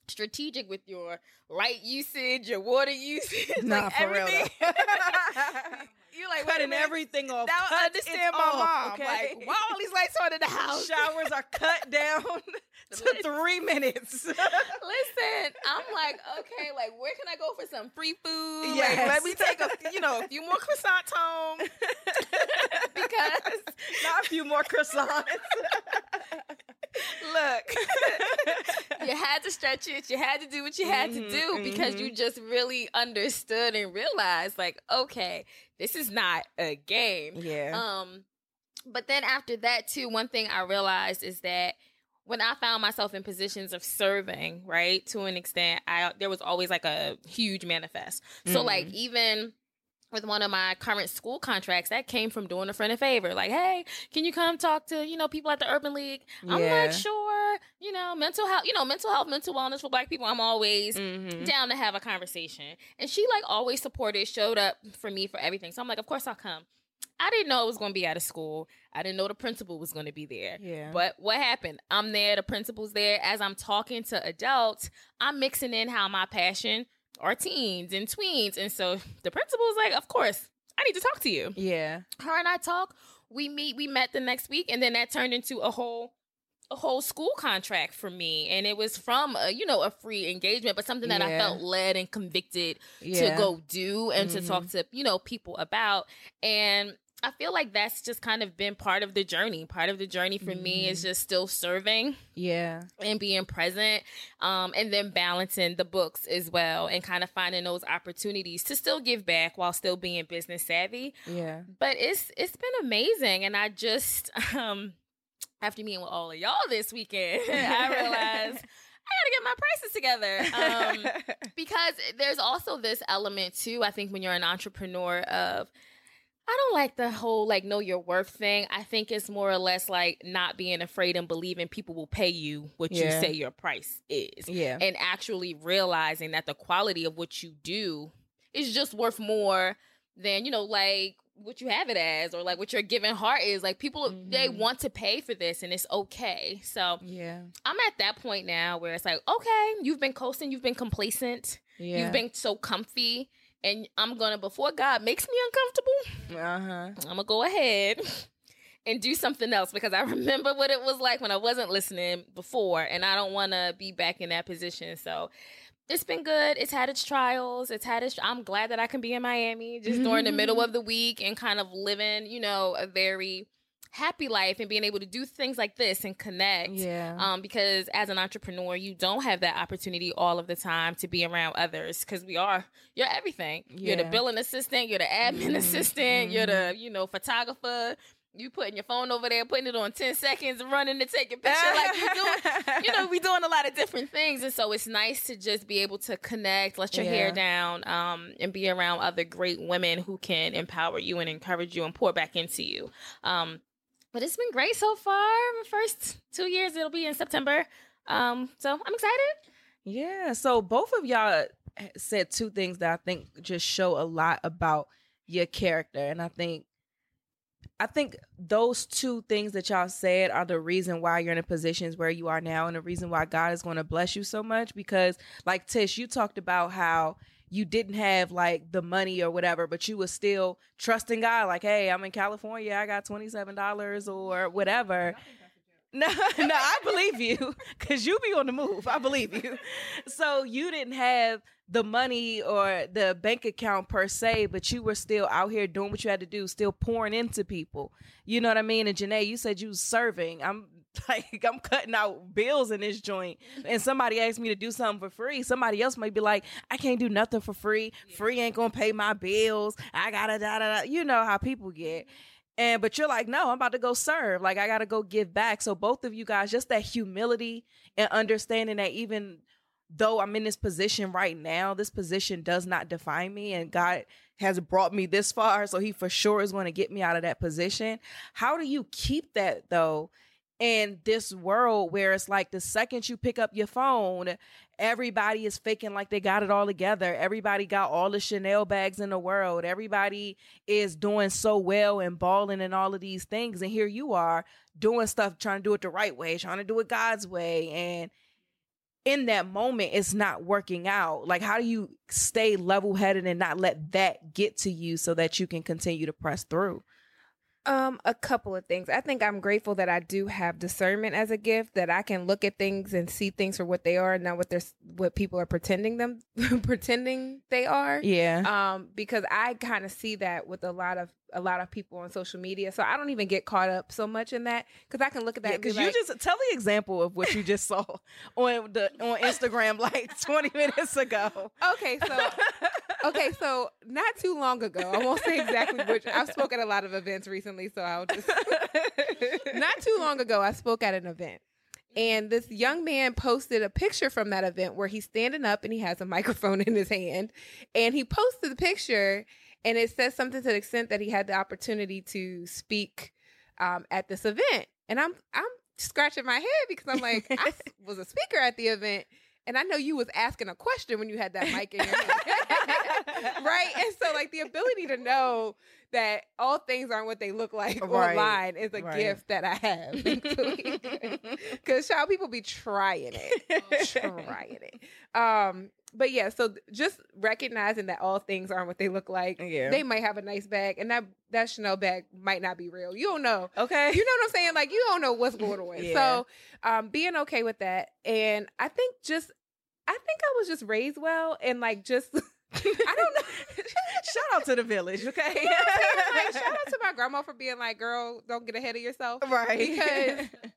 strategic with your light usage, your water usage, nah, like for everything. real. you like cutting everything off. Now I understand my off, mom. Okay? Like, why all these lights on in the house? Showers are cut down to three minutes. Listen, I'm like, okay, like where can I go for some free food? Yes. Like, let me take a, you know, a few more croissants home because not a few more croissants. Look, you had to stretch it. You had to do what you had Mhm, to do because you just really understood and realized, like, okay, this is not a game. Yeah. Um, but then after that too, one thing I realized is that when I found myself in positions of serving, right, to an extent, I there was always like a huge manifest. So Mhm. like even with one of my current school contracts, that came from doing a friend a favor. Like, hey, can you come talk to, you know, people at the Urban League? I'm like sure, you know, mental health, you know, mental health, mental wellness for black people. I'm always Mhm. down to have a conversation. And she like always supported, showed up for me for everything. So I'm like, of course I'll come. I didn't know it was going to be out of school. I didn't know the principal was going to be there. Yeah. But what happened? I'm there, the principal's there. As I'm talking to adults, I'm mixing in how my passion are teens and tweens. And so the principal's like, of course, I need to talk to you. yeah. Her and I talk. We meet. We met the next week, and then that turned into a whole a whole school contract for me and it was from a you know a free engagement but something that i felt led and convicted Yeah. to go do and to Mhm. talk to you know people about and i feel like that's just kind of been part of the journey part of the journey for me is Mm-hmm. just still serving Yeah. and being present um, and then balancing the books as well and kind of finding those opportunities to still give back while still being business savvy Yeah. but it's it's been amazing and i just um after meeting with all of y'all this weekend i realized i gotta get my prices together um because there's also this element too i think when you're an entrepreneur of i don't like the whole like know your worth thing i think it's more or less like not being afraid and believing people will pay you what Yeah. you say your price is yeah. and actually realizing that the quality of what you do is just worth more than you know like what you have it as or like what your giving heart is like people they Mhm. want to pay for this and it's okay so yeah. i'm at that point now where it's like okay you've been coasting you've been complacent Yeah. you've been so comfy and i'm gonna before god makes me uncomfortable uh-huh. I'm gonna go ahead and do something else because I remember what it was like when I wasn't listening before, and I don't want to be back in that position. So it's been good. It's had its trials. It's had its. I'm glad that I can be in Miami just during the middle of the week and kind of living, you know, a very happy life and being able to do things like this and connect. Yeah. Um, because as an entrepreneur, you don't have that opportunity all of the time to be around others because we are you're everything. Yeah. You're the billing assistant, you're the admin Mhm, assistant, you're the you know photographer. You putting your phone over there, putting it on ten seconds, running to take a picture like you doing. You know, we doing a lot of different things, and so it's nice to just be able to connect, let your hair down, um, and be around other great women who can empower you and encourage you and pour back into you. Um, but it's been great so far. My first two years, it'll be in September. Um, so I'm excited. Yeah. So both of y'all said two things that I think just show a lot about your character. And I think I think those two things that y'all said are the reason why you're in the positions where you are now and the reason why God is going to bless you so much because like Tish, you talked about how you didn't have like the money or whatever, but you was still trusting God like, "Hey, I'm in California. I got $27 or whatever." No, no, I believe you because you be on the move. I believe you. So you didn't have the money or the bank account per se, but you were still out here doing what you had to do, still pouring into people. You know what I mean? And Janae, you said you was serving. I'm like, I'm cutting out bills in this joint, and somebody asked me to do something for free. Somebody else might be like, I can't do nothing for free. Free ain't gonna pay my bills. I gotta da da da. You know how people get. Mm-hmm. And but you're like, no, I'm about to go serve. Like I gotta go give back. So both of you guys, just that humility and understanding that even though I'm in this position right now, this position does not define me, and God has brought me this far, so He for sure is going to get me out of that position. How do you keep that though? In this world where it's like the second you pick up your phone, everybody is faking like they got it all together. Everybody got all the Chanel bags in the world. Everybody is doing so well and balling and all of these things. And here you are doing stuff, trying to do it the right way, trying to do it God's way. And in that moment, it's not working out. Like, how do you stay level headed and not let that get to you so that you can continue to press through? Um, a couple of things. I think I'm grateful that I do have discernment as a gift that I can look at things and see things for what they are, not what they're what people are pretending them pretending they are. Yeah. Um, because I kind of see that with a lot of a lot of people on social media, so I don't even get caught up so much in that because I can look at that. Because Yeah, you just tell the example of what you just saw on the on Instagram like 20 minutes ago. okay, so okay, so not too long ago, I won't say exactly which. I've spoken at a lot of events recently, so I'll just not too long ago, I spoke at an event. And this young man posted a picture from that event where he's standing up and he has a microphone in his hand. And he posted the picture and it says something to the extent that he had the opportunity to speak um, at this event. And I'm I'm scratching my head because I'm like, I was a speaker at the event. And I know you was asking a question when you had that mic in your hand. right? And so like the ability to know that all things aren't what they look like Right. online is a Right. gift that I have. Because child people be trying it. trying it. Um, but yeah, so just recognizing that all things aren't what they look like. Yeah. They might have a nice bag, and that that Chanel bag might not be real. You don't know. Okay. You know what I'm saying? Like you don't know what's going on. Yeah. So um being okay with that. And I think just I think I was just raised well and like just I don't know. Shout out to the village, okay? You know what I'm saying? like shout out to my grandma for being like, girl, don't get ahead of yourself. right. Because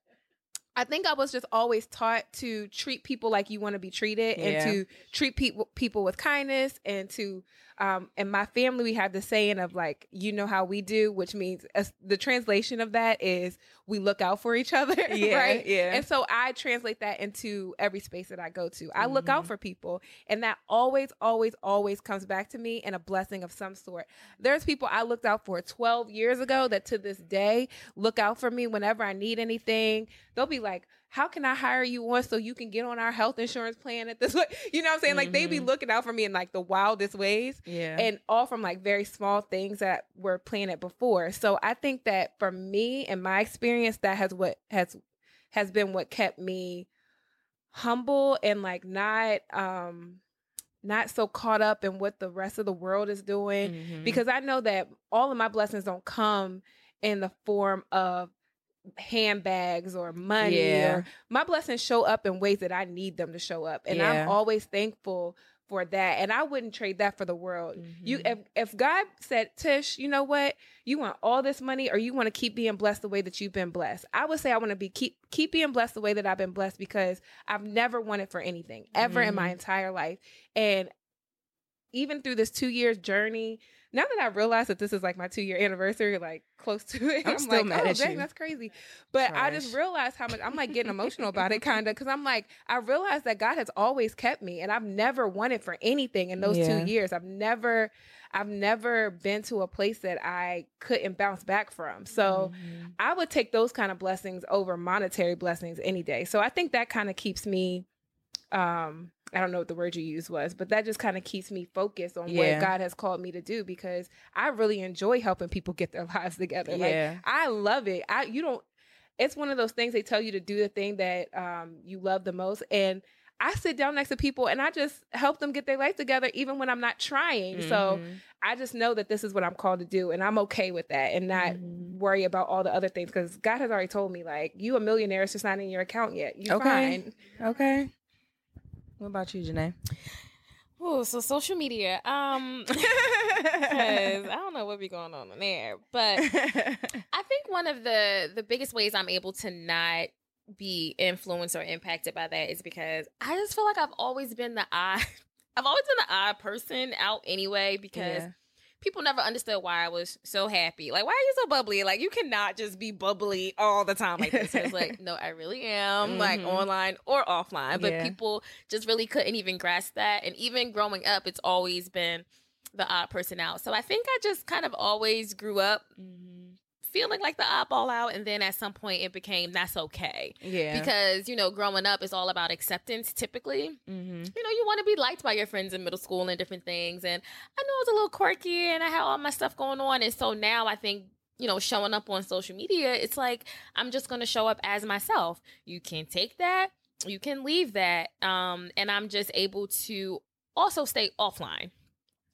I think I was just always taught to treat people like you want to be treated Yeah. and to treat people people with kindness and to um in my family we have the saying of like you know how we do which means as the translation of that is we look out for each other Yeah, right yeah. and so I translate that into every space that I go to I look out Mhm. for people and that always always always comes back to me in a blessing of some sort there's people I looked out for 12 years ago that to this day look out for me whenever I need anything. They'll be like, How can I hire you on so you can get on our health insurance plan at this way? You know what I'm saying? Like they be Mhm. looking out for me in like the wildest ways. yeah. And all from like very small things that were planted before. So I think that for me and my experience, that has what has has been what kept me humble and like not um not so caught up in what the rest of the world is doing Mhm. because I know that all of my blessings don't come in the form of handbags or money Yeah. or my blessings show up in ways that I need them to show up and Yeah. I'm always thankful for that and I wouldn't trade that for the world. You Mhm. if if God said, "Tish, you know what? You want all this money or you want to keep being blessed the way that you've been blessed." I would say I want to be keep keep being blessed the way that I've been blessed because I've never wanted for anything ever in my Mhm. entire life. And even through this 2 years journey, now that I realize that this is like my 2 year anniversary like close to it, I'm I'm, still like, mad "Oh, at dang, you." that's crazy." But I just realized how much I'm like getting emotional about it kind of cuz I'm like I realized that God has always kept me and I've never wanted for anything in those Yeah. 2 years. I've never I've never been to a place that I couldn't bounce back from. So Mhm. I would take those kind of blessings over monetary blessings any day. So I think that kind of keeps me um I don't know what the word you used was, but that just kind of keeps me focused on Yeah. what God has called me to do because I really enjoy helping people get their lives together. Like yeah. I love it. I you don't it's one of those things they tell you to do the thing that um you love the most and I sit down next to people and I just help them get their life together even when I'm not trying. So Mhm. I just know that this is what I'm called to do, and I'm okay with that, and not Mhm. worry about all the other things because God has already told me like you a millionaire, it's just not in your account yet. You Okay. fine. Okay. What about you, Janae? Oh, so social media. Um, I don't know what be going on in there, but I think one of the the biggest ways I'm able to not be influenced or impacted by that is because I just feel like I've always been the odd. I've always been the odd person out anyway because Yeah. People never understood why I was so happy. Like, why are you so bubbly? Like, you cannot just be bubbly all the time like this. It's like, no, I really am, like Mhm. online or offline. But Yeah. people just really couldn't even grasp that. And even growing up, it's always been the odd person out. So I think I just kind of always grew up Mhm. Feeling like the oddball out. And then at some point, it became that's okay. Yeah. Because, you know, growing up is all about acceptance typically Mhm. you know, you want to be liked by your friends in middle school and different things. And I know I was a little quirky and I had all my stuff going on. And so now I think, you know, showing up on social media, it's like I'm just going to show up as myself. You can take that, you can leave that. Um, and I'm just able to also stay offline.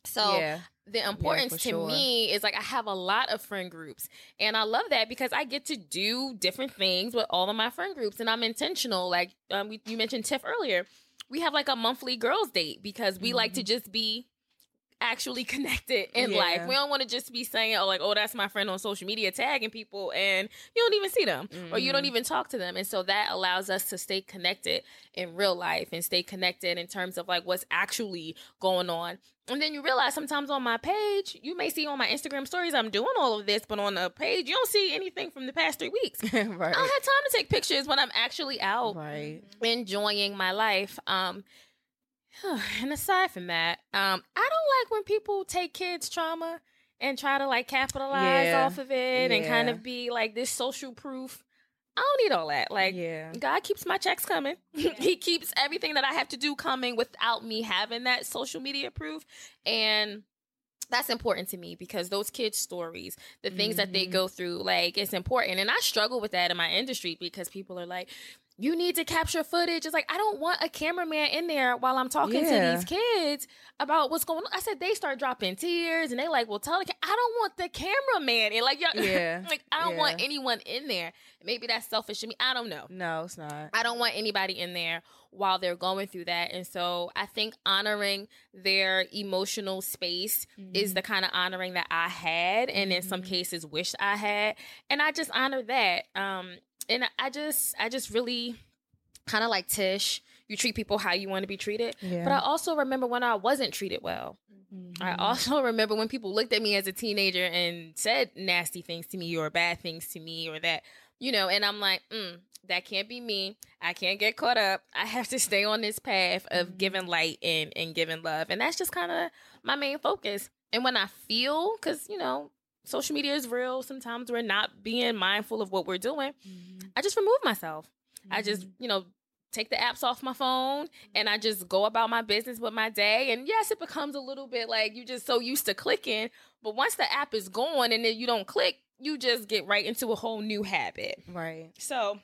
So yeah. The importance to sure. me is like I have a lot of friend groups and I love that because I get to do different things with all of my friend groups and I'm intentional. Like um, we, you mentioned Tiff earlier, we have like a monthly girls date because we like to just be actually connected in Yeah. life. We don't want to just be saying, oh, like, oh, that's my friend on social media, tagging people, and you don't even see them or you don't even talk to them. And so that allows us to stay connected in real life and stay connected in terms of like what's actually going on. And then you realize sometimes on my page, you may see on my Instagram stories, I'm doing all of this, but on the page, you don't see anything from the past three weeks. right. I don't have time to take pictures when I'm actually out Right. enjoying my life. Um, and aside from that, um, I don't like when people take kids' trauma and try to like capitalize Yeah. off of it and kind of be like this social proof. I don't need all that. Like, yeah. God keeps my checks coming. he keeps everything that I have to do coming without me having that social media proof. And that's important to me because those kids' stories, the things that they Mhm. go through, like it's important. And I struggle with that in my industry because people are like, you need to capture footage. It's like I don't want a cameraman in there while I'm talking Yeah. to these kids about what's going on. I said they start dropping tears and they like, well, tell the ca- I don't want the cameraman. And like, y'all, Yeah. like I don't want anyone in there. Maybe that's selfish of me. I don't know. No, it's not. I don't want anybody in there while they're going through that. And so I think honoring their emotional space is the kind of honoring that I had and in some Mhm. cases wish I had. And I just honor that. Um and I just I just really kind of like Tish, you treat people how you want to be treated. Yeah. But I also remember when I wasn't treated well. Mm-hmm. I also remember when people looked at me as a teenager and said nasty things to me or bad things to me or that, you know, and I'm like, mm, that can't be me. I can't get caught up. I have to stay on this path of Mhm. giving light and, and giving love. And that's just kind of my main focus. And when I feel, because, you know, social media is real, sometimes we're not being mindful of what we're doing, mm-hmm. I just remove myself. I just, mm-hmm. you know, take the apps off my phone and I just go about my business with my day. And yes, it becomes a little bit like you just so used to clicking, but once the app is gone and then you don't click, you just get right into a whole new habit. right. So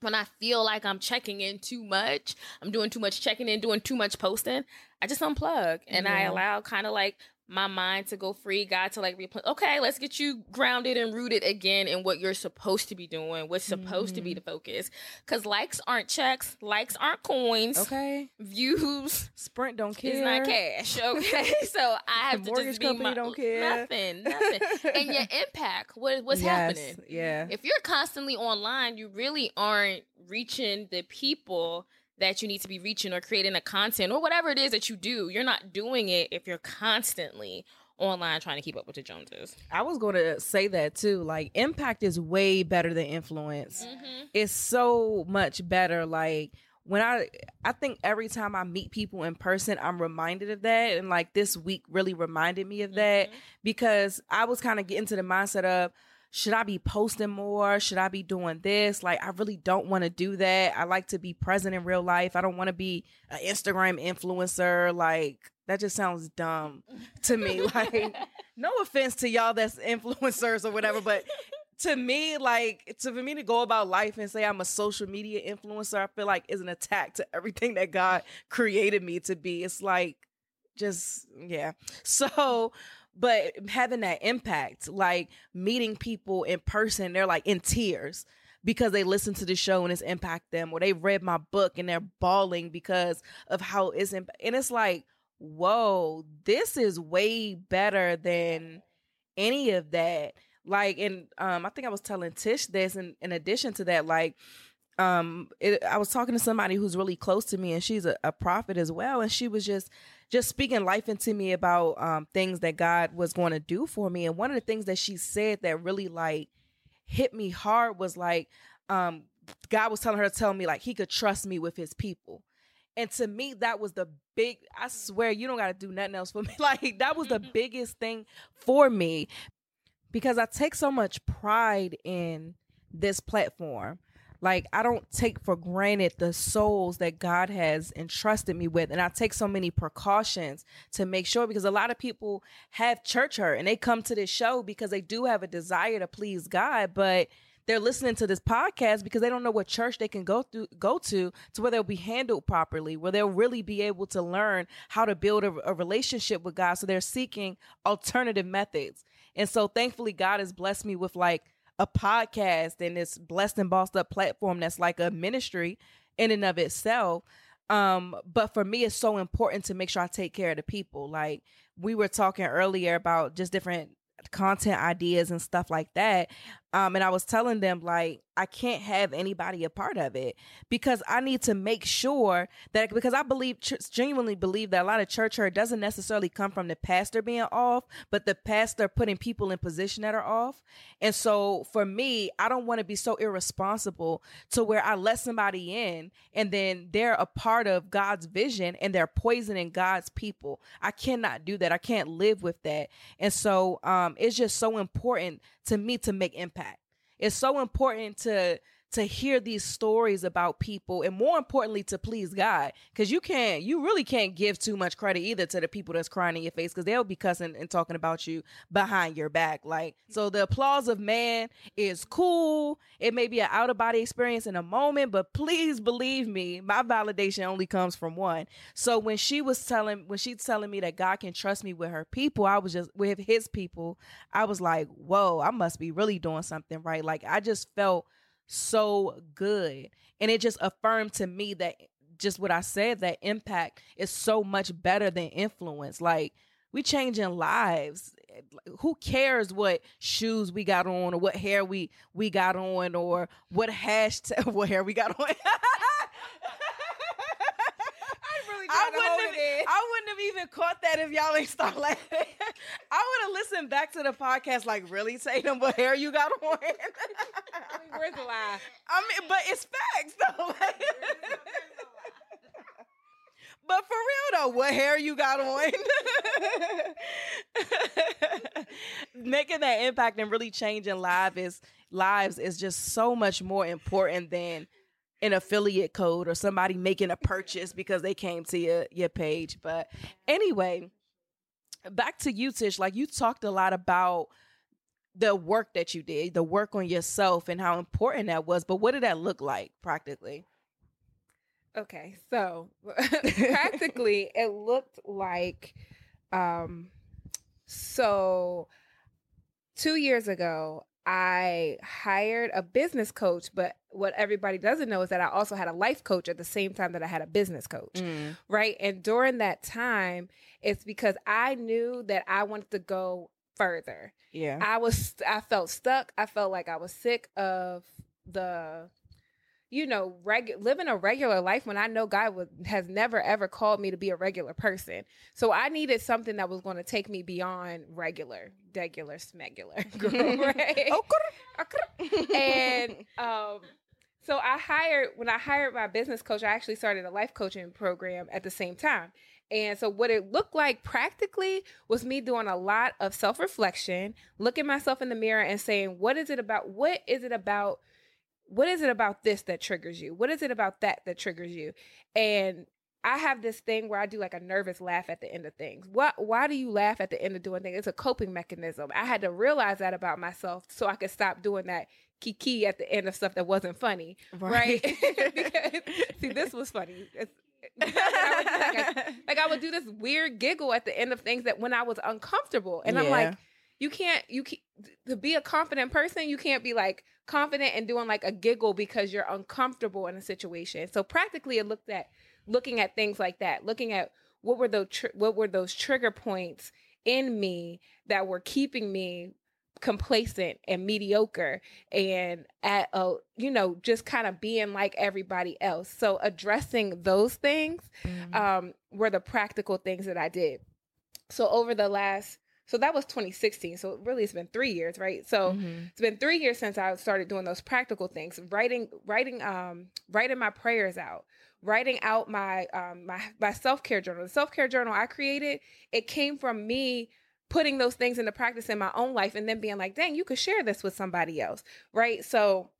when I feel like I'm checking in too much, I'm doing too much checking in, doing too much posting, I just unplug and I allow kind of like my mind to go free, God to like replay. Okay, let's get you grounded and rooted again in what you're supposed to be doing, what's supposed to be the mm-hmm. focus. Because likes aren't checks, likes aren't coins, Okay. views Sprint don't care. It's not cash. Okay, so I have The to mortgage just be company my, don't care. nothing, nothing, and your impact. What what's Yes, happening? Yeah. if you're constantly online, you really aren't reaching the people that you need to be reaching or creating a content or whatever it is that you do. You're not doing it if you're constantly online trying to keep up with the Joneses. I was going to say that too. Like, impact is way better than influence. Mm-hmm. It's so much better. Like, when I, I think every time I meet people in person, I'm reminded of that. And like this week really reminded me of that because I was kind of getting to the mindset of, should I be posting more? Should I be doing this? Like, I really don't want to do that. I like to be present in real life. I don't want to be an Instagram influencer. Like, that just sounds dumb to me. Like, no offense to y'all that's influencers or whatever, but to me, like, to for me to go about life and say I'm a social media influencer, I feel like is an attack to everything that God created me to be. It's like, just, yeah. So, but having that impact, like meeting people in person, they're like in tears because they listen to the show and it's impact them, or they read my book and they're bawling because of how it's imp- and it's like, whoa, this is way better than any of that. Like, and um, I think I was telling Tish this, and in addition to that, like, um, it, I was talking to somebody who's really close to me, and she's a, a prophet as well, and she was just just speaking life into me about um things that God was going to do for me, and one of the things that she said that really like hit me hard was like, um, God was telling her to tell me like He could trust me with His people. And to me, that was the big, I swear, you don't got to do nothing else for me. Like, that was the biggest thing for me because I take so much pride in this platform. Like, I don't take for granted the souls that God has entrusted me with. And I take so many precautions to make sure because a lot of people have church hurt and they come to this show because they do have a desire to please God, but they're listening to this podcast because they don't know what church they can go through go to to where they'll be handled properly where they'll really be able to learn how to build a, a relationship with god so they're seeking alternative methods and so thankfully god has blessed me with like a podcast and this blessed and bossed up platform that's like a ministry in and of itself um but for me it's so important to make sure i take care of the people like we were talking earlier about just different content ideas and stuff like that. Um, and I was telling them like I can't have anybody a part of it because I need to make sure that because I believe genuinely believe that a lot of church hurt doesn't necessarily come from the pastor being off, but the pastor putting people in position that are off. And so for me, I don't want to be so irresponsible to where I let somebody in and then they're a part of God's vision and they're poisoning God's people. I cannot do that. I can't live with that. And so um, it's just so important to me to make impact. It's so important to to hear these stories about people and more importantly to please God. Cuz you can't you really can't give too much credit either to the people that's crying in your face cuz they'll be cussing and talking about you behind your back like so the applause of man is cool. It may be an out of body experience in a moment but please believe me my validation only comes from one. So when she was telling when she's telling me that God can trust me with her people I was just with his people I was like whoa I must be really doing something right. Like I just felt so good. And it just affirmed to me that just what I said, that impact is so much better than influence. Like we changing lives. Eh, who cares what shoes we got on or what hair we we got on or what hashtag what hair we got on? I wouldn't, have, I wouldn't have even caught that if y'all ain't start laughing. I would have listened back to the podcast like, really, Tatum, what hair you got on? I mean, where's the lie? I mean, but it's facts though. but for real though, what hair you got on? Making that impact and really changing lives is lives is just so much more important than an affiliate code or somebody making a purchase because they came to your your page. But anyway, back to you, Tish. Like you talked a lot about the work that you did, the work on yourself, and how important that was. But what did that look like practically? Okay, so practically, it looked like, um, so two years ago, I hired a business coach, but what everybody doesn't know is that I also had a life coach at the same time that I had a business coach. Mm. Right. And during that time, it's because I knew that I wanted to go further. Yeah. I was, I felt stuck. I felt like I was sick of the you know, reg- living a regular life when I know God was, has never ever called me to be a regular person. So I needed something that was going to take me beyond regular, regular, smegular, right? Oh, and um, so I hired when I hired my business coach. I actually started a life coaching program at the same time. And so, what it looked like practically was me doing a lot of self reflection, looking myself in the mirror and saying, What is it about? What is it about what is it about this that triggers you? What is it about that that triggers you? And I have this thing where I do like a nervous laugh at the end of things. What why do you laugh at the end of doing things? It's a coping mechanism. I had to realize that about myself so I could stop doing that kiki at the end of stuff that wasn't funny. Right. right? because see, this was funny. like, I, like I would do this weird giggle at the end of things that when I was uncomfortable. And yeah. I'm like, you can't you can to be a confident person you can't be like confident and doing like a giggle because you're uncomfortable in a situation. So practically it looked at looking at things like that looking at what were those tr- what were those trigger points in me that were keeping me complacent and mediocre and at a you know just kind of being like everybody else. So addressing those things mm-hmm. um were the practical things that i did. So over the last so that was 2016. So really it's been three years, right? So mm-hmm. it's been three years since I started doing those practical things, writing, writing, um, writing my prayers out, writing out my um my my self-care journal. The self-care journal I created, it came from me putting those things into practice in my own life and then being like, dang, you could share this with somebody else. Right. So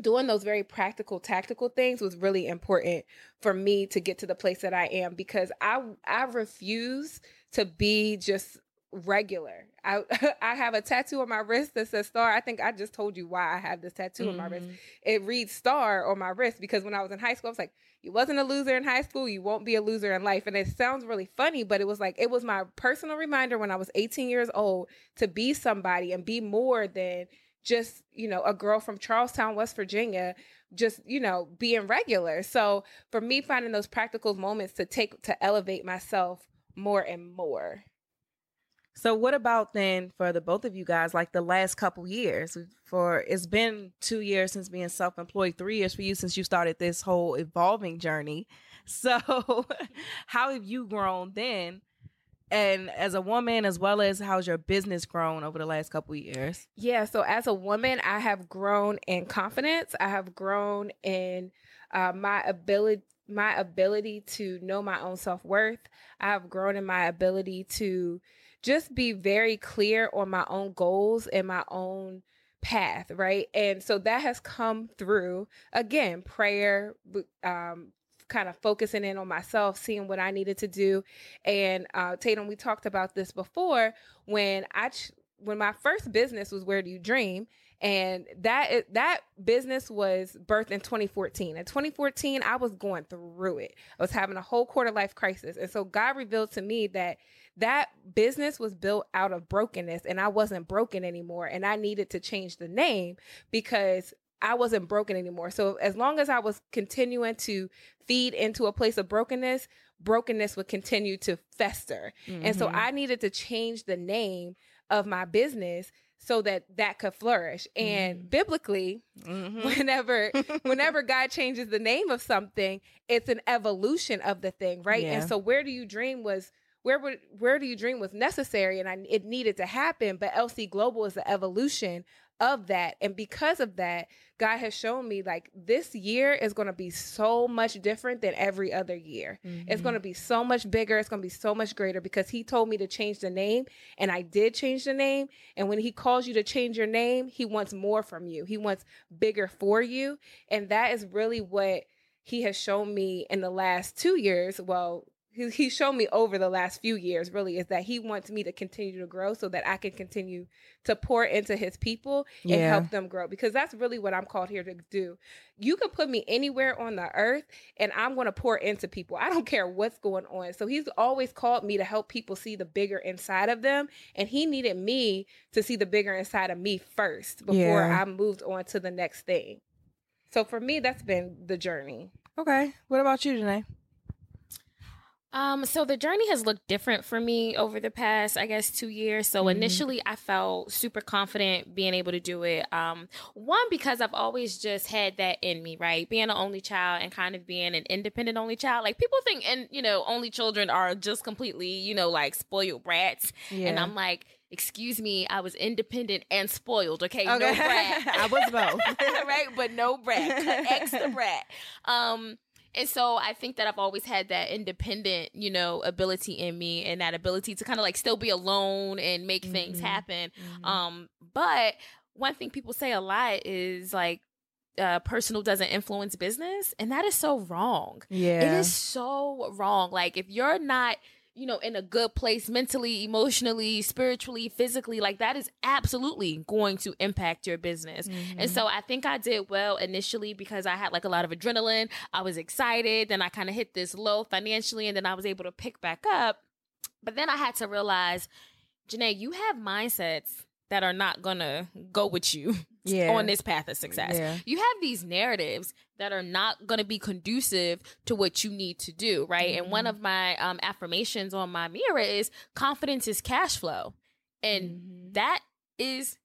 doing those very practical tactical things was really important for me to get to the place that I am because I I refuse to be just regular. I I have a tattoo on my wrist that says star. I think I just told you why I have this tattoo mm-hmm. on my wrist. Mm-hmm. It reads star on my wrist because when I was in high school, I was like, you wasn't a loser in high school, you won't be a loser in life. And it sounds really funny, but it was like it was my personal reminder when I was 18 years old to be somebody and be more than just, you know, a girl from Charles Town, West Virginia, just, you know, being regular. So for me finding those practical moments to take to elevate myself more and more. So what about then for the both of you guys, like the last couple years? For it's been two years since being self-employed, three years for you since you started this whole evolving journey. So how have you grown then? And as a woman, as well as how's your business grown over the last couple years? Yeah, so as a woman, I have grown in confidence. I have grown in uh, my ability my ability to know my own self-worth. I have grown in my ability to just be very clear on my own goals and my own path, right? And so that has come through again, prayer, um, kind of focusing in on myself, seeing what I needed to do. And uh, Tatum, we talked about this before when I ch- when my first business was Where Do You Dream, and that that business was birthed in 2014 in 2014 i was going through it i was having a whole quarter life crisis and so god revealed to me that that business was built out of brokenness and I wasn't broken anymore and I needed to change the name because I wasn't broken anymore. So as long as I was continuing to feed into a place of brokenness, brokenness would continue to fester. Mm-hmm. And so mm-hmm. I needed to change the name of my business so that that could flourish. And mm-hmm. biblically, mm-hmm. whenever whenever God changes the name of something, it's an evolution of the thing, right? Yeah. And so where do you dream was where would where do you dream was necessary and I, it needed to happen but lc global is the evolution of that and because of that god has shown me like this year is going to be so much different than every other year. Mm-hmm. it's going to be so much bigger it's going to be so much greater because he told me to change the name and i did change the name and when he calls you to change your name he wants more from you. He wants bigger for you and that is really what he has shown me in the last two years. Well he's shown me over the last few years really is that he wants me to continue to grow so that I can continue to pour into his people and yeah. help them grow because that's really what I'm called here to do. You can put me anywhere on the earth and I'm going to pour into people. I don't care what's going on. So he's always called me to help people see the bigger inside of them and he needed me to see the bigger inside of me first before yeah. I moved on to the next thing. So for me that's been the journey. Okay. What about you, Janae? Um, so the journey has looked different for me over the past, I guess, two years. So mm-hmm. initially, I felt super confident being able to do it. Um, one because I've always just had that in me, right? Being an only child and kind of being an independent only child. Like people think, and you know, only children are just completely, you know, like spoiled brats, yeah. and I'm like excuse me, I was independent and spoiled. Okay, okay. no brat. I was both, right? But no brat, extra brat. Um, and so I think that I've always had that independent, you know, ability in me and that ability to kind of like still be alone and make mm-hmm. things happen. Mm-hmm. Um, but one thing people say a lot is like, uh, personal doesn't influence business. And that is so wrong. Yeah. It is so wrong. Like, if you're not you know, in a good place mentally, emotionally, spiritually, physically, like that is absolutely going to impact your business. Mm-hmm. And so I think I did well initially because I had like a lot of adrenaline. I was excited. Then I kind of hit this low financially and then I was able to pick back up. But then I had to realize, Janae, you have mindsets that are not gonna go with you yeah. on this path of success. Yeah. You have these narratives that are not gonna be conducive to what you need to do, right? Mm-hmm. And one mm-hmm. of my um, affirmations on my mirror is confidence is cash flow. And mm-hmm. that is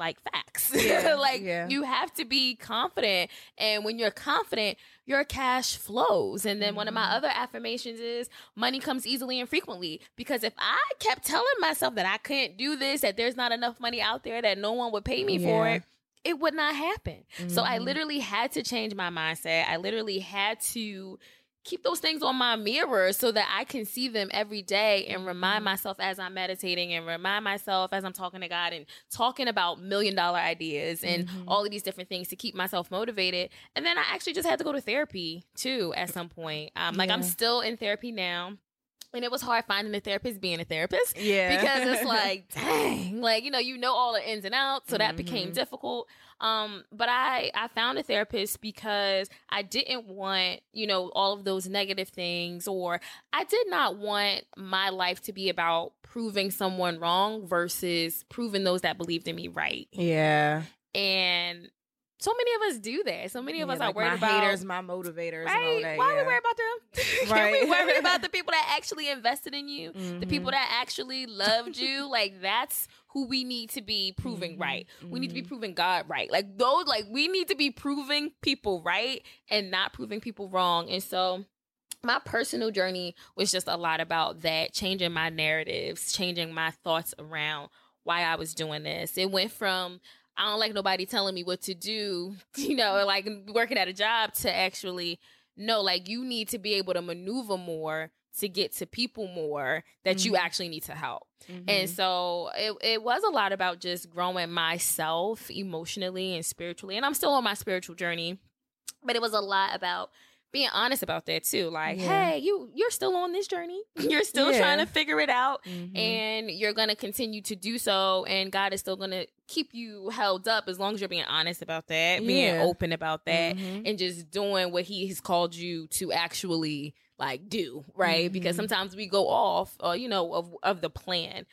like facts. Yeah, like yeah. you have to be confident. And when you're confident, your cash flows. And then mm-hmm. one of my mm-hmm. other affirmations is money comes easily and frequently. Because if I kept telling myself that I couldn't do this, that there's not enough money out there, that no one would pay me yeah. for it, it would not happen. Mm-hmm. So I mm-hmm. literally had to change my mindset. I literally had to keep those things on my mirror so that I can see them every day and remind mm-hmm. myself as I'm meditating and remind myself as I'm talking to God and talking about million dollar ideas and mm-hmm. all of these different things to keep myself motivated. And then I actually just had to go to therapy too at some point. Um, like yeah. I'm still in therapy now. And it was hard finding a therapist being a therapist Yeah. because it's like dang like you know you know all the ins and outs so that became Mhm. difficult um but i i found a therapist because i didn't want you know all of those negative things or i did not want my life to be about proving someone wrong versus proving those that believed in me right yeah. and so many of us do that so many of Yeah, us like are worried my about haters, my motivators, and all Right? that. Why are we worried about them? Can Right. we worry about the people that actually invested in you? The Mhm. people that actually loved you? like that's who we need to be proving Mhm. right. We need to be Mhm. proving God right. Like those like we need to be proving people right and not proving people wrong. And so my personal journey was just a lot about that, changing my narratives, changing my thoughts around why I was doing this. It went from I don't like nobody telling me what to do, you know, like working at a job to actually know, like you need to be able to maneuver more to get to people more that you Mhm. actually need to help. Mhm. And so it, it was a lot about just growing myself emotionally and spiritually. And I'm still on my spiritual journey, but it was a lot about being honest about that too. Like, Yeah. hey, you you're still on this journey. You're still Yeah. trying to figure it out Mhm. and you're going to continue to do so and God is still going to keep you held up as long as you're being honest about that, being open about that Mhm. and just doing what he has called you to actually like do, right? Because Mhm. sometimes we go off uh, you know of of the plan.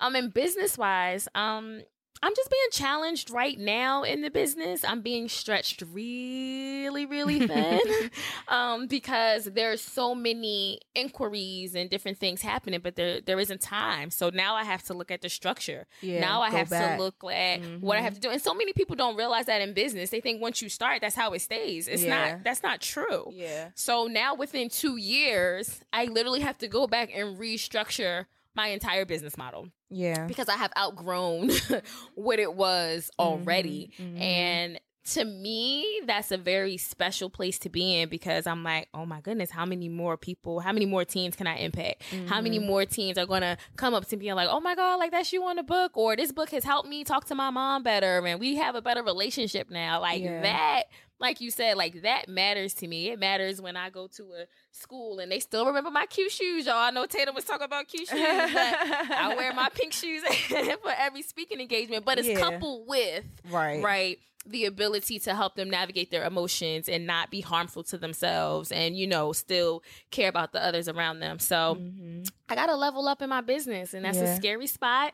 Um and business wise, um I'm just being challenged right now in the business. I'm being stretched really, really thin um, because there's so many inquiries and different things happening, but there there isn't time. So now I have to look at the structure. Yeah, now I have back. to look at what I have to do. And so many people don't realize that in business. They think once you start, that's how it stays. It's Yeah. not. That's not true. Yeah. So now within two years, I literally have to go back and restructure my entire business model Yeah. because I have outgrown what it was already. Mhm, mhm. And to me, that's a very special place to be in because I'm like, oh my goodness, how many more people, how many more teens can I impact? How many Mhm. more teens are going to come up to me and like, oh my God, like that's you on the book, or this book has helped me talk to my mom better, and we have a better relationship now. Like Yeah. that, like you said, like that matters to me. It matters when I go to a school and they still remember my cute shoes, y'all. I know Tatum was talking about cute shoes, but I wear my pink shoes for every speaking engagement, but it's Yeah. coupled with right. right the ability to help them navigate their emotions and not be harmful to themselves and you know still care about the others around them so Mhm. i gotta level up in my business and that's Yeah. a scary spot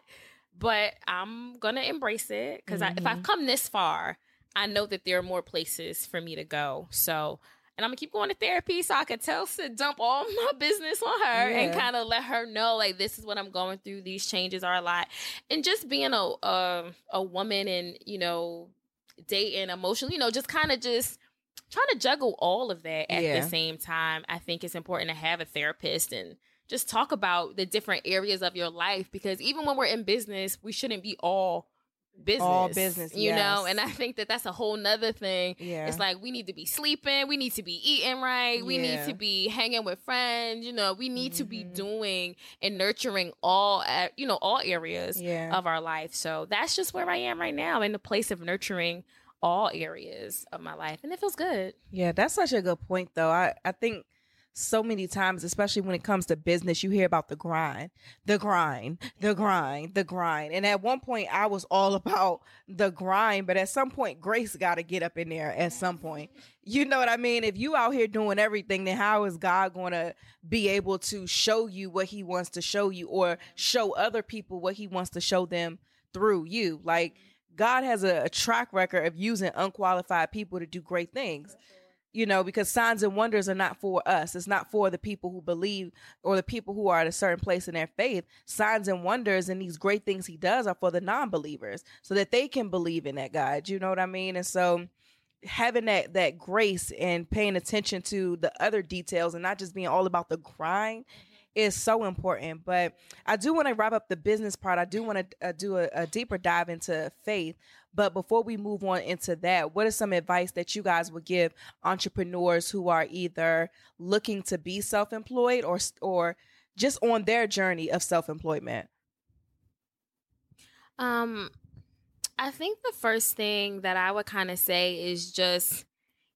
but i'm gonna embrace it because if i've Mhm. come this far i know that there are more places for me to go so and I'm gonna keep going to therapy so I could tell to dump all my business on her and kind of let her know like this is what I'm going through. These changes are a lot, and just being a a, a woman and you know dating emotionally, you know, just kind of just trying to juggle all of that at Yeah. the same time. I think it's important to have a therapist and just talk about the different areas of your life because even when we're in business, we shouldn't be all business, All business, you know. And I think that that's a whole nother thing. Yeah. It's like we need to be sleeping, we need to be eating right, we need to be hanging with friends. You know, we need to be Mhm. doing and nurturing all, you know, all areas yeah. of our life. So that's just where I am right now in the place of nurturing all areas of my life. And it feels good. Yeah, that's such a good point, though. I, I think so many times, especially when it comes to business, you hear about the grind, the grind, the grind, the grind. And at one point, I was all about the grind, but at some point, grace got to get up in there at some point. You know what I mean? If you out here doing everything, then how is God going to be able to show you what he wants to show you or show other people what he wants to show them through you? Like, God has a, a track record of using unqualified people to do great things you know, because signs and wonders are not for us. It's not for the people who believe or the people who are at a certain place in their faith. Signs and wonders and these great things he does are for the non believers so that they can believe in that God. You know what I mean? And so having that that grace and paying attention to the other details and not just being all about the grind is so important. But I do want to wrap up the business part. I do want to uh, do a, a deeper dive into faith. But before we move on into that, what is some advice that you guys would give entrepreneurs who are either looking to be self-employed or or just on their journey of self-employment? Um, I think the first thing that I would kind of say is just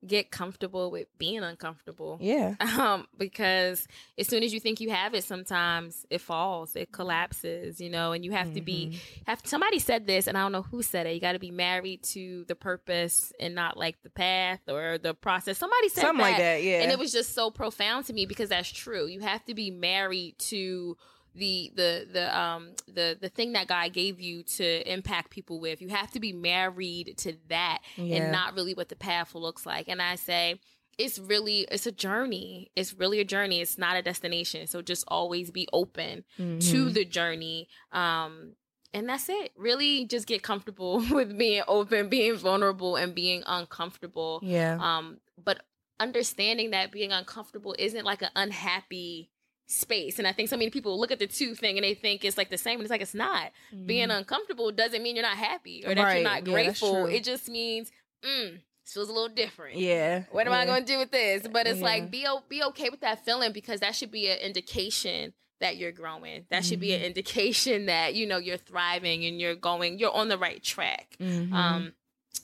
get comfortable with being uncomfortable. Yeah. Um, because as soon as you think you have it, sometimes it falls, it collapses, you know, and you have mm-hmm. to be mm-hmm. have somebody said this and I don't know who said it. You gotta be married to the purpose and not like the path or the process. Somebody said something that, like that, yeah. And it was just so profound to me because that's true. You have to be married to the the the um the the thing that God gave you to impact people with. You have to be married to that yeah. and not really what the path looks like. And I say it's really it's a journey. It's really a journey. It's not a destination. So just always be open mm-hmm. to the journey. Um and that's it. Really just get comfortable with being open, being vulnerable and being uncomfortable. Yeah. Um but understanding that being uncomfortable isn't like an unhappy space. And I think so many people look at the two thing and they think it's like the same. And it's like it's not. Mm-hmm. Being uncomfortable doesn't mean you're not happy or that right. you're not grateful. Yeah, it just means mm, this feels a little different. Yeah. What am yeah. I going to do with this? But it's yeah. like be be okay with that feeling because that should be an indication that you're growing. That mm-hmm. should be an mm-hmm. indication that you know you're thriving and you're going. You're on the right track. Mm-hmm. Um.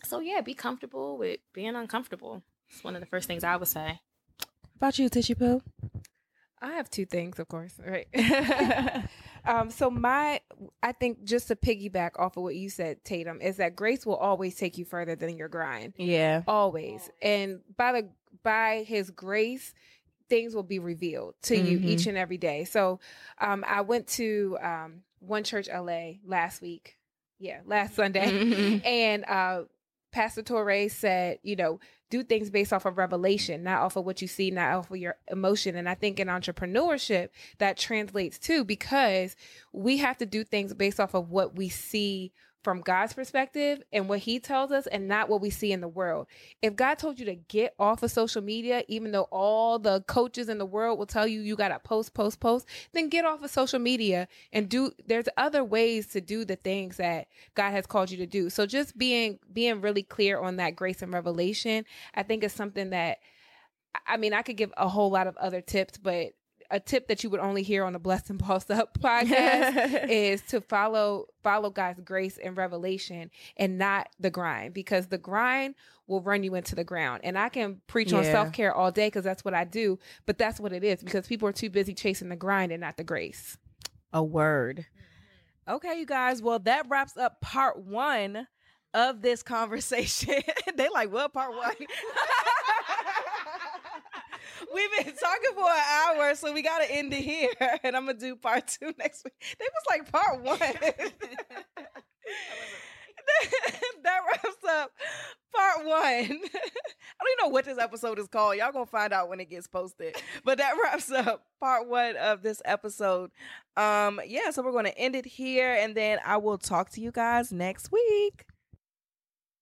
So yeah, be comfortable with being uncomfortable. It's one of the first things I would say. About you, Tissue Poo? I have two things, of course, right? um, so my, I think just to piggyback off of what you said, Tatum, is that grace will always take you further than your grind. Yeah, always. And by the by His grace, things will be revealed to mm-hmm. you each and every day. So, um, I went to um, One Church LA last week. Yeah, last Sunday, mm-hmm. and uh, Pastor Touré said, you know, do things based off of revelation, not off of what you see, not off of your emotion. And I think in entrepreneurship, that translates too, because we have to do things based off of what we see from God's perspective and what he tells us and not what we see in the world. If God told you to get off of social media, even though all the coaches in the world will tell you you got to post, post, post, then get off of social media and do there's other ways to do the things that God has called you to do. So just being being really clear on that grace and revelation, I think is something that I mean, I could give a whole lot of other tips, but a tip that you would only hear on the Blessed and Bossed Up podcast is to follow follow God's grace and revelation and not the grind because the grind will run you into the ground. And I can preach yeah. on self care all day because that's what I do, but that's what it is because people are too busy chasing the grind and not the grace. A word. Mm-hmm. Okay, you guys. Well, that wraps up part one of this conversation. they like, what part one? We've been talking for an hour, so we got to end it here. And I'm going to do part two next week. They was like part one. that wraps up part one. I don't even know what this episode is called. Y'all gonna find out when it gets posted. But that wraps up part one of this episode. Um, yeah, so we're gonna end it here and then I will talk to you guys next week.